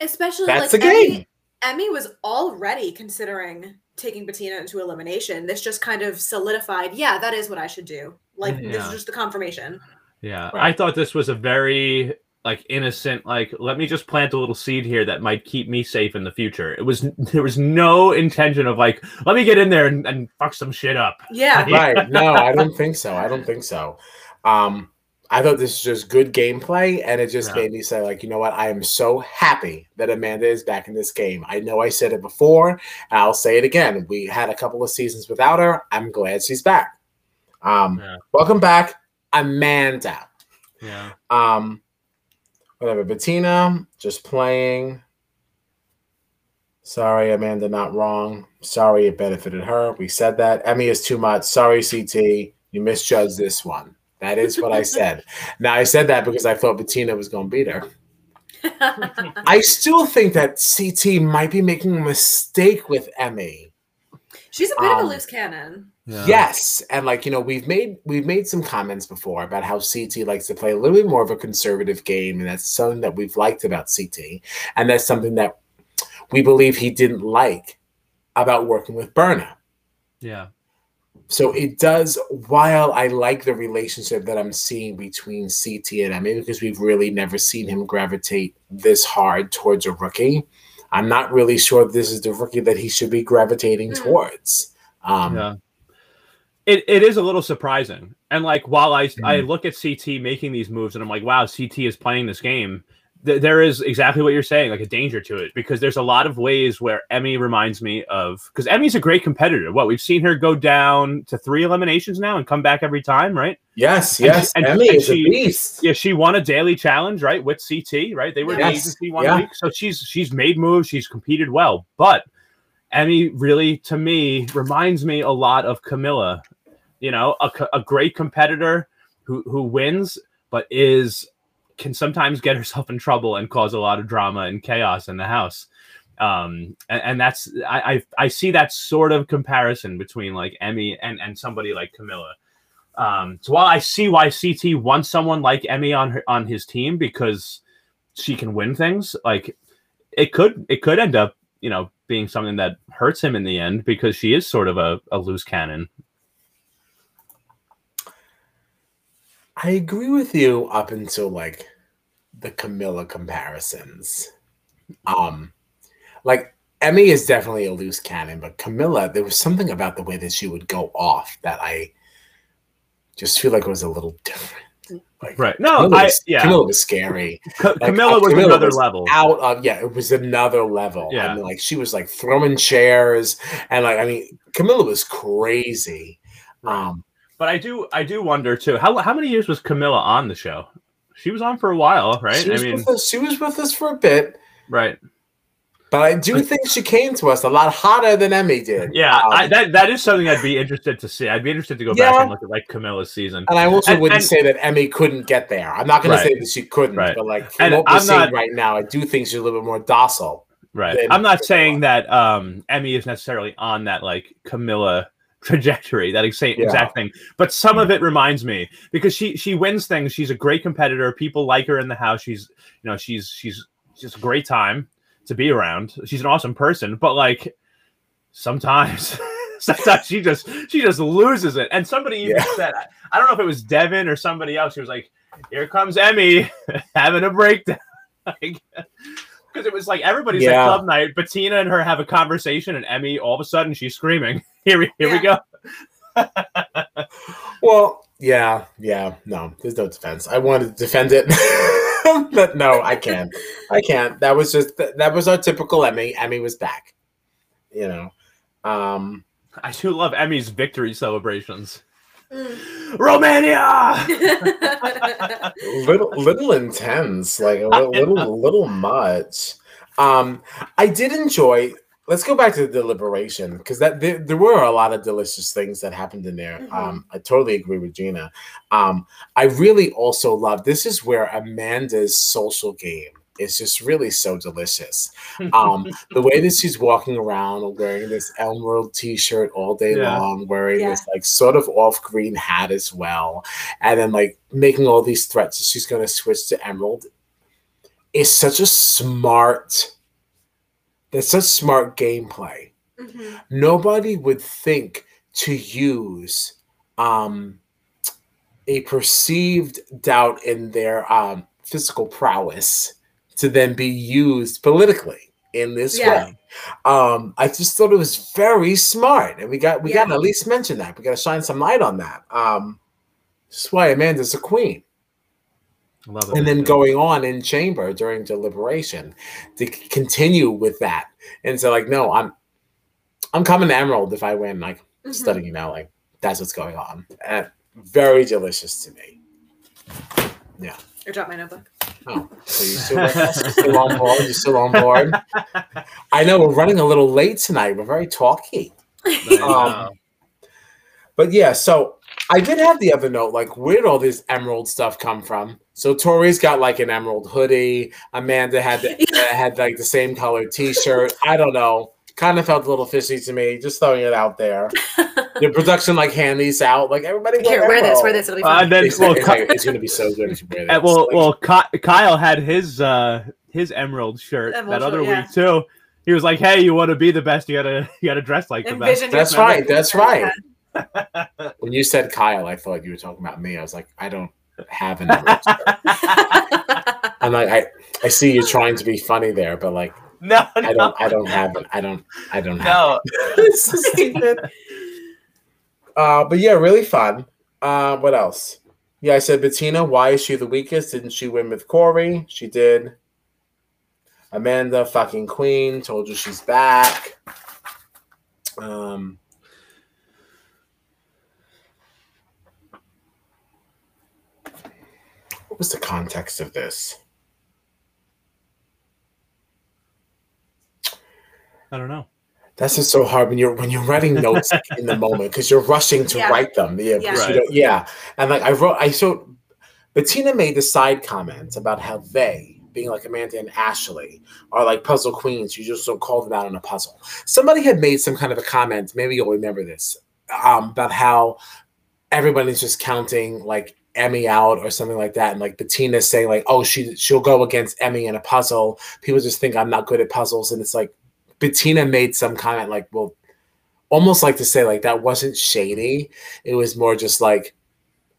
Especially That's like the game. Emmy, Emmy was already considering taking Bettina into elimination. This just kind of solidified. Yeah, that is what I should do. Like this is just the confirmation. Yeah, Right. I thought this was a very like innocent like let me just plant a little seed here that might keep me safe in the future. It was *laughs* there was no intention of like let me get in there and, and fuck some shit up. Yeah, *laughs* right. No, I don't think so. I don't think so. Um, I thought this was just good gameplay, and it just Yeah. made me say, like, you know what? I am so happy that Amanda is back in this game. I know I said it before, and I'll say it again. We had a couple of seasons without her. I'm glad she's back. Um, Yeah. welcome back, Amanda. Yeah. Um, whatever. Bettina just playing. Sorry, Amanda, not wrong. Sorry, it benefited her. We said that. Emmy is too much. Sorry, CT. You misjudged this one. That is what I said. now, I said that because I thought Bettina was going to beat her. *laughs* I still think that CT might be making a mistake with Emmy. she's a bit of Um, a loose cannon. Yeah. Yes, and like you know, we've made we've made some comments before about how CT likes to play a little bit more of a conservative game, and that's something that we've liked about CT, and that's something that we believe he didn't like about working with Berna. Yeah. So it does. While I like the relationship that I'm seeing between CT and Emmy, because we've really never seen him gravitate this hard towards a rookie, I'm not really sure this is the rookie that he should be gravitating Mm. towards. Um, Yeah. It, it is a little surprising. And like while I I Mhm. look at CT making these moves and I'm like, wow, CT is playing this game. Th- there is exactly what you're saying, like a danger to it, because there's a lot of ways where Emmy reminds me of because Emmy's a great competitor. What we've seen her go down to three eliminations now and come back every time, right? Yes, And yes. she- and- Emmy and is she- a beast. Yeah, she won a daily challenge, right, with CT, right? They were Yes, the agency one yeah. week, so she's she's made moves, she's competed well. But Emmy really, to me, reminds me a lot of Camilla. You know, a, a great competitor, who who wins, but is can sometimes get herself in trouble and cause a lot of drama and chaos in the house. Um, and, and that's I, I I see that sort of comparison between like Emmy and and somebody like Camilla. Um, so while I see why CT wants someone like Emmy on her on his team because she can win things, like it could it could end up you know being something that hurts him in the end because she is sort of a, a loose cannon. I agree with you up until like the Camilla comparisons. Um, like Emmy is definitely a loose cannon, but Camilla, there was something about the way that she would go off that I just feel like it was a little different. Like, Right. No, Camilla I was, yeah. Camilla was scary. Ca- Like, Camilla was Camilla another was level. Out of yeah, it was another level. Yeah. I mean, like she was like throwing chairs and like I mean, Camilla was crazy. Um, But I do I do wonder too. How how many years was Camilla on the show? She was on for a while, right? she I was mean, with us. She was with us for a bit, right. but I do think she came to us a lot hotter than Emmy did. Yeah, Um, I, that that is something I'd be interested to see. I'd be interested to go back and look at like Camilla's season. And I also And- wouldn't and- say that Emmy couldn't get there. I'm not going Right. to say that she couldn't, Right. but like from And what we're I'm seeing right now, I do think she's a little bit more docile. Right. I'm not saying that um Emmy is necessarily on that like Camilla trajectory, that exact, Yeah. exact thing. But some of it reminds me because she she wins things. She's a great competitor. People like her in the house. She's you know she's she's just a great time to be around. She's an awesome person. But like sometimes. *laughs* Sometimes she just she just loses it, and somebody even Yeah. said, I don't know if it was Devin or somebody else. She was like, "Here comes Emmy *laughs* having a breakdown," *laughs* like, because it was like everybody's Yeah. at club night. Bettina and her have a conversation, and Emmy all of a sudden she's screaming. Here we here we go. *laughs* Well, yeah, yeah, no, there's no defense. I wanted to defend it, *laughs* but no, I can't. I can't. That was just that was our typical Emmy. Emmy was back. You know, um, I do love Emmy's victory celebrations. Mm. Romania. *laughs* little little intense, like a little little, little much. Um, I did enjoy. Let's go back to the deliberation because that there, there were a lot of delicious things that happened in there. Mhm. Um, I totally agree with Gina. Um, I really also love this is where Amanda's social game is just really so delicious. Um, *laughs* the way that she's walking around wearing this Emerald t-shirt all day Yeah. long, wearing Yeah. this like sort of off-green hat as well, and then like making all these threats that she's going to switch to Emerald is such a smart. That's such smart gameplay Mhm. nobody would think to use um, a perceived doubt in their um, physical prowess to then be used politically in this Yeah. way. Um, I just thought it was very smart, and we got we got to at least mention that. We got to shine some light on that. Um, this is why Amanda's a queen. And then going on in chamber during deliberation to continue with that. And so like no i'm i'm coming to emerald if i win like Mhm. studying you know like that's what's going on. And very delicious to me. Yeah. I dropped my notebook. oh so you still, with us? Still on board? You're still on board? I know we're running a little late tonight. We're very talky. I *laughs* um, But yeah, so I did have the other note, like where did all this emerald stuff come from? So Tori's got like an emerald hoodie. Amanda had the, *laughs* uh, had like the same color T-shirt. I don't know. Kind of felt a little fishy to me. Just throwing it out there. *laughs* The production like hand these out. Like everybody Here, wear this, wear this. It'll be Uh, fun. and then It's, well, it's, Ky- like- it's gonna be so good if you wear *laughs* this. well, Like, well, Ky- Kyle had his uh his emerald shirt Emerald that other shirt, yeah. week too. He was like, "Hey, you want to be the best? You gotta you gotta dress like the best." That's right. That's right. When you said Kyle, I thought you were talking about me. I was like, I don't have an. I'm like, I, I see you trying to be funny there, but like, No, I don't, I don't have it. I don't, I don't have. no. *laughs* It's so stupid. Uh, but yeah, really fun. Uh, what else? Yeah, I said Bettina. Why is she the weakest? Didn't she win with Cory? She did. Amanda, fucking queen, told you she's back. Um. What was the context of this? I don't know. That's just so hard when you're when you're writing notes *laughs* in the moment because you're rushing to Yeah. write them. Yeah, Yeah. 'cause you Right. don't- yeah. And like I wrote, I showed Bettina made the side comment about how they, being like Amanda and Ashley, are like puzzle queens. You just don't call them out on a puzzle. Somebody had made some kind of a comment. Maybe you'll remember this um, about how everybody's just counting like Emmy out or something like that, and like Bettina saying like, "Oh, she she'll go against Emmy in a puzzle." People just think I'm not good at puzzles, and it's like Bettina made some comment like, "Well." Almost like to say like that wasn't shady. It was more just like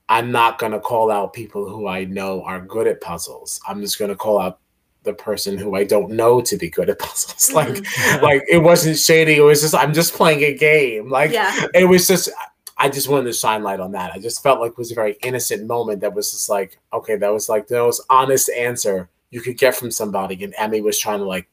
I'm not going to call out people who I know are good at puzzles. I'm just going to call out the person who I don't know to be good at puzzles. *laughs* Like, Mhm. like it wasn't shady. It was just I'm just playing a game. Like, yeah. it was just I just wanted to shine light on that. I just felt like it was a very innocent moment that was just like, okay, that was like the most honest answer you could get from somebody, and Emmy was trying to like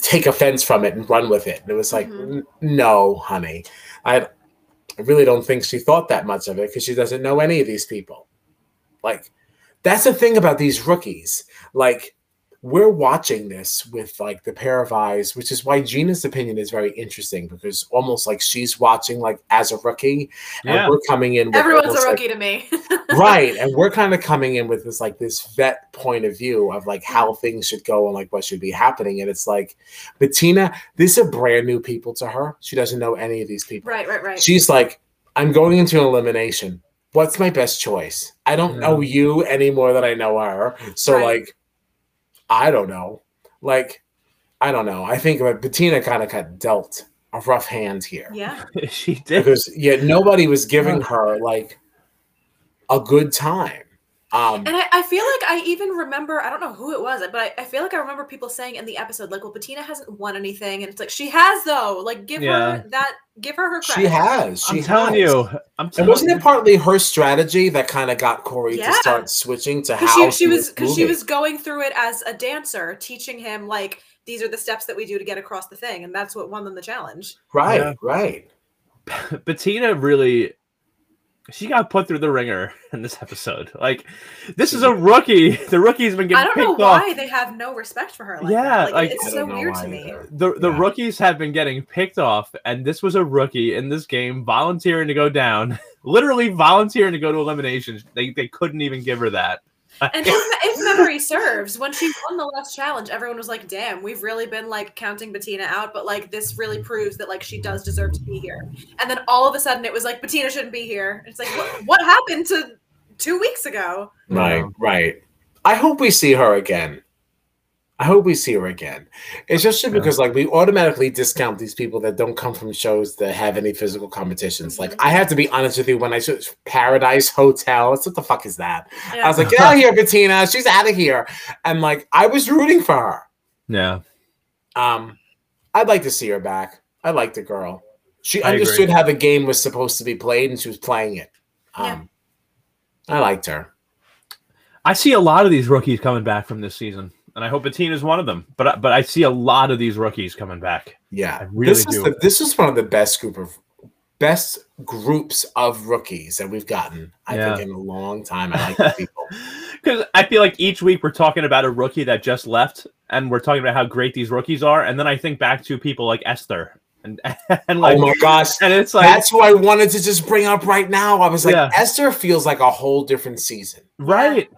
take offense from it and run with it. And it was like, Mhm. No, honey, I, I really don't think she thought that much of it because she doesn't know any of these people. Like, that's the thing about these rookies. Like, we're watching this with like the pair of eyes, which is why Gina's opinion is very interesting because almost like she's watching like as a rookie, and Yeah. we're coming in. With Everyone's a almost, like- rookie to me. *laughs* right and we're kind of coming in with this like this vet point of view of like how mm-hmm. things should go and like what should be happening and it's like bettina these are brand new people to her she doesn't know any of these people Right, right, right. she's like i'm going into an elimination what's my best choice i don't know mm. you any more than i know her so Right. like i don't know like i don't know i think like bettina kind of got dealt a rough hand here yeah. *laughs* she did. because yeah, nobody was giving her like a good time. Um, And I, I feel like I even remember, I don't know who it was, but I, I feel like I remember people saying in the episode, like, well, Bettina hasn't won anything. And it's like, she has though. Like, give Yeah. her that, give her her credit. she has. She I'm telling you. I'm And wasn't you. it partly her strategy that kind of got Cory Yeah. to start switching to Because how she, she was because she was going through it as a dancer, teaching him like these are the steps that we do to get across the thing, and that's what won them the challenge. right, Yeah. right. Bettina really she got put through the ringer *laughs* in this episode. Like this is a rookie. *laughs* The rookie's been getting I don't know picked off. why they have no respect for her. Like Yeah, that. like, like- it's so weird to me. either. The the Yeah. rookies have been getting picked off, and this was a rookie in this game volunteering to go down, *laughs* literally volunteering to go to elimination. They they couldn't even give her that. Uh, and *laughs* if, if memory serves, when she won the last challenge, everyone was like, "Damn, we've really been like counting Bettina out, but like this really proves that like she does deserve to be here." And then all of a sudden, it was like Bettina shouldn't be here. It's like, what, what happened to two weeks ago? Right, right. I hope we see her again. I hope we see her again. It's just Yeah. because like we automatically discount these people that don't come from shows that have any physical competitions. Like I have to be honest with you, when I saw Paradise Hotel, it's what the fuck is that? I was like, get out of here, Bettina. She's out of here. And like I was rooting for her. Yeah, Um, I'd like to see her back. I like the girl. She I agree. understood how the game was supposed to be played, and she was playing it. Um, Yeah. I liked her. I see a lot of these rookies coming back from this season, and I hope Bettina's one of them. But I- but I see a lot of these rookies coming back. Yeah, I really this is do. the, this is one of the best group of best groups of rookies that we've gotten. I Yeah. think in a long time. I like the *laughs* people. Because I feel like each week we're talking about a rookie that just left, and we're talking about how great these rookies are, and then I think back to people like Esther, and *laughs* and like, oh my gosh. and it's like That's who I wanted to just bring up right now. I was like, Yeah. Esther feels like a whole different season. right,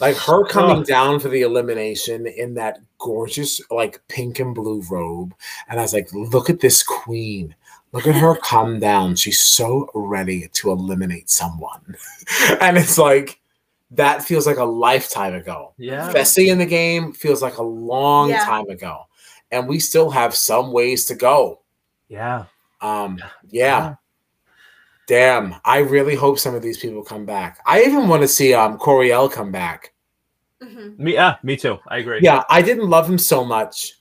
Like her coming Oh. down for the elimination in that gorgeous, like pink and blue robe. And I was like, look at this queen. Look at her *laughs* come down. She's so ready to eliminate someone. *laughs* and it's like, that feels like a lifetime ago. yeah, Fessy in the game feels like a long Yeah. time ago. And we still have some ways to go. yeah, Um, yeah. Damn. I really hope some of these people come back. I even want to see um Corey Lay come back. Mhm. me, yeah, me too. I agree. Yeah, I didn't love him so much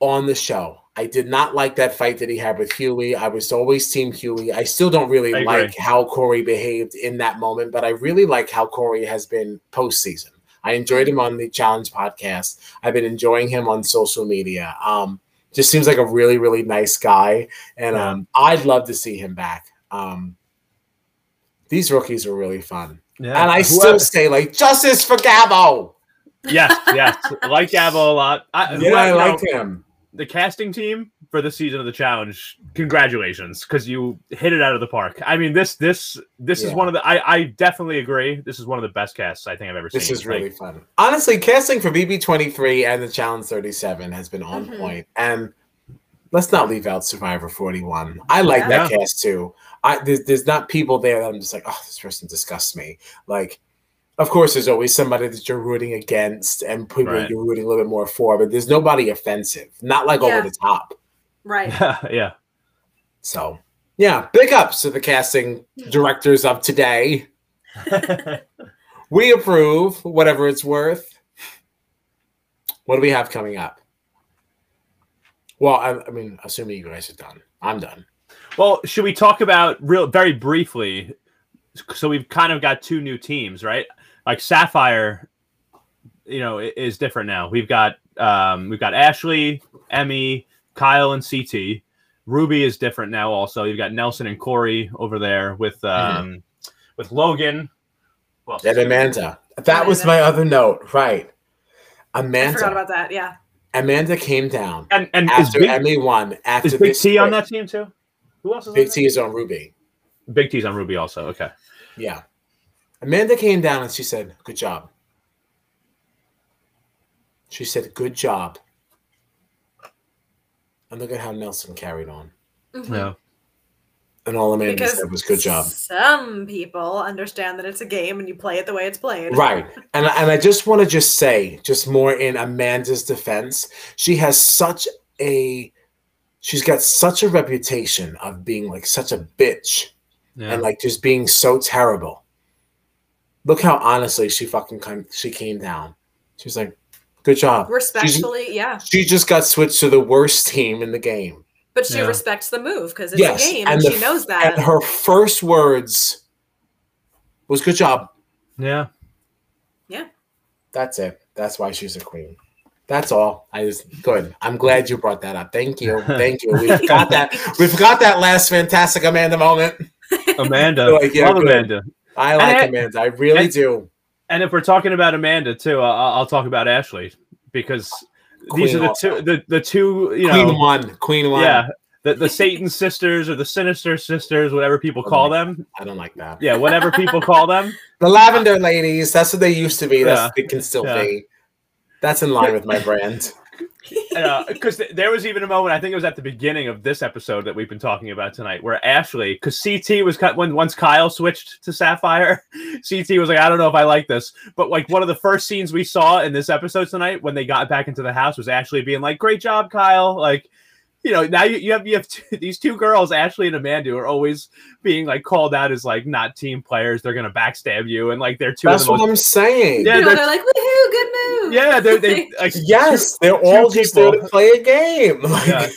on the show. I did not like that fight that he had with Hughie. I was always team Hughie. I still don't really I agree. like how Corey behaved in that moment, but I really like how Corey has been postseason. I enjoyed him on the Challenge podcast. I've been enjoying him on social media. Um, just seems like a really, really nice guy, and Yeah. um, I'd love to see him back. Um, these rookies are really fun, Yeah. and I Whoever- still say like justice for Gabo. yes, yes, like Gabo a lot. I, Yeah, whoever- I you know, like him. the casting team for the season of the challenge, congratulations, because you hit it out of the park. I mean, this this this is one of the I, I definitely agree. This is one of the best casts I think I've ever This seen. This is really Like, fun. Honestly, casting for BB23 and the Challenge 37 has been on Mhm. point. And let's not leave out Survivor 41. I like that cast too. I there's, there's not people there that I'm just like, oh, this person disgusts me. Like, of course, there's always somebody that you're rooting against and people Right. you're rooting a little bit more for, but there's nobody offensive, not like Yeah. over the top. Right. *laughs* yeah. So, yeah, big ups to the casting directors of today. *laughs* We approve, whatever it's worth. What do we have coming up? Well, I, I mean, assuming you guys are done, I'm done. Well, should we talk about real very briefly? So we've kind of got two new teams, right? Like Sapphire, you know, is different now. We've got um, we've got Ashley, Emmy, Kyle, and CT. Ruby is different now. Also, you've got Nelson and Cory over there with um, with Logan. Who else And? Amanda. That was my other note, right? I forgot Amanda. about that. Yeah. Amanda came down and and is after Big, Emmy won. After is Big this T on that team too? Who else is Big on T is on Ruby. that? Big T's on Ruby also. Okay. Yeah. Amanda came down and she said, Good job. She said, Good job. And look at how Nelson carried on. Mhm. Yeah. And all Amanda Because said was, Good job. Some people understand that it's a game and you play it the way it's played. Right. And, and I just want to just say, just more in Amanda's defense, she has such a she's got such a reputation of being like such a bitch Yeah. and like just being so terrible. Look how honestly she fucking come, she came down. She's like, "Good job." She's- Respectfully, yeah. she just got switched to the worst team in the game. But she Yeah. respects the move because it's Yes, a game and and, the she knows that. And her first words was "Good job." Yeah. Yeah. That's it. That's why she's a queen. That's all. I just good. I'm glad you brought that up. Thank you. *laughs* Thank you. We forgot that. We forgot that last fantastic Amanda moment. Amanda. *laughs* Like, yeah, Love good. Amanda. I like And- Amanda. I really and- do. And if we're talking about Amanda too, I'll, I'll talk about Ashley because these are the two, the, the two, you Queen know, one. Queen one. yeah, the, the Satan sisters or the Sinister sisters, whatever people oh call them. I don't like that. Yeah, whatever people call them. *laughs* The lavender ladies, that's what they used to be. That's Yeah. they can still Yeah. be. That's in line with my brand. *laughs* Because uh, th- there was even a moment, I think it was at the beginning of this episode that we've been talking about tonight, where Ashley, because CT was cut when once Kyle switched to Sapphire, *laughs* CT was like, I don't know if I like this. But like one of the first scenes we saw in this episode tonight when they got back into the house was Ashley being like, Great job, Kyle. Like, you know, now you, you have you have two, these two girls, Ashley and Amanda, are always being like called out as like not team players. They're gonna backstab you, and like they're two That's of the what most I'm saying. Yeah, you know, they're- they're like, woohoo, good move. yeah, they're they *laughs* like Yes, they're two all just there to play a game. *laughs* Like, yeah.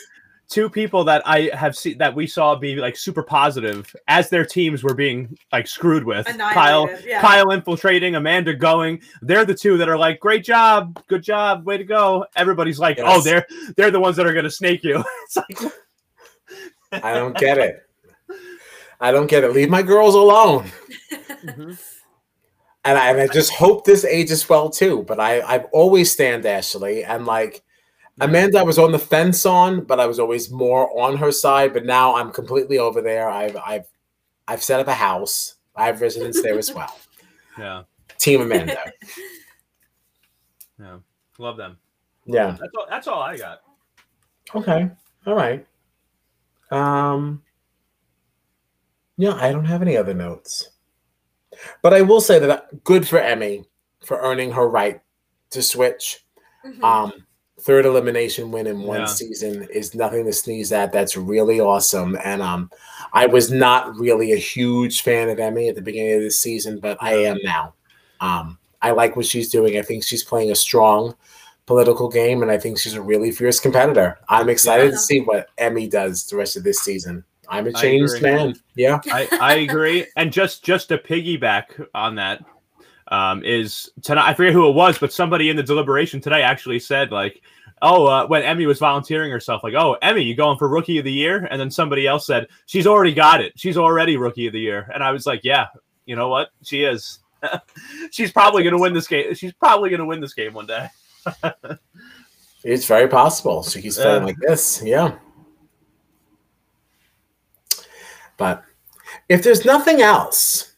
Two people that I have seen that we saw be like super positive as their teams were being like screwed with. Kyle, yeah. Kyle infiltrating, Amanda going. They're the two that are like, great job, good job, way to go. Everybody's like, oh, they're they're the ones that are gonna snake you. *laughs* it's like I don't get it. I don't get it. Leave my girls alone. *laughs* And I, and I just hope this ages well too. But I, I've always stand Ashley. And like Amanda, I was on the fence on, but I was always more on her side. But now I'm completely over there. I've I've I've set up a house. I have residence there as *laughs* well. yeah, Team Amanda. yeah, love them. Yeah. That's all. That's all I got. Okay. All right. Um Yeah, I don't have any other notes. But I will say that good for Emmy for earning her right to switch. Mhm. Um third elimination win in one Yeah. season is nothing to sneeze at. That's really awesome. And um I was not really a huge fan of Emmy at the beginning of this season, but I am now. Um I like what she's doing. I think she's playing a strong political game, and I think she's a really fierce competitor. I'm excited Yeah. to see what Emmy does the rest of this season. I'm a changed man. Yeah. I, I agree. And just just to piggyback on that, um, is tonight I forget who it was, but somebody in the deliberation today actually said like, oh, uh, when Emmy was volunteering herself, like, oh, Emmy, you going for rookie of the year? And then somebody else said she's already got it. She's already rookie of the year. And I was like, yeah, you know what? She is. *laughs* she's probably gonna win this game. She's probably gonna win this game one day. *laughs* It's very possible. So he's playing Yeah. like this. Yeah. But if there's nothing else,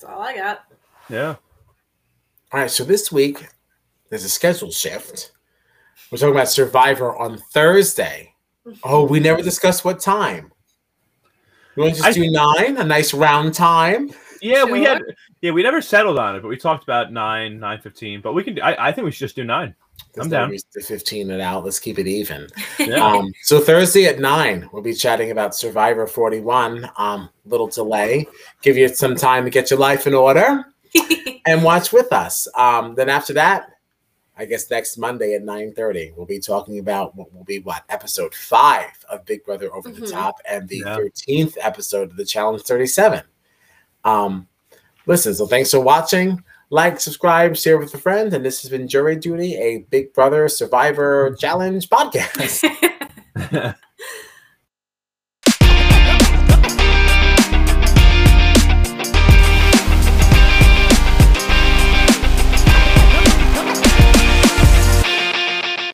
That's all I got. Yeah. All right. So this week there's a schedule shift. We're talking about Survivor on Thursday. Oh, we never discussed what time. You want to just I- do nine? A nice round time. Yeah, we had yeah, we never settled on it, but we talked about nine, nine fifteen. But we can I, I think we should just do nine. There's I'm no down. to 15 it out. Let's keep it even. Yeah. *laughs* Um, so Thursday at nine, we'll be chatting about Survivor 41. Um, little delay, give you some time to get your life in order *laughs* and watch with us. Um, then after that, I guess next Monday at 9:30, we'll be talking about what will be what episode five of Big Brother Over the Mhm. Top and the Yeah. 13th episode of the Challenge 37. Um, listen, so thanks for watching. Like, subscribe, share with a friend, and this has been Jury Duty, a Big Brother Survivor *laughs* Challenge podcast. *laughs*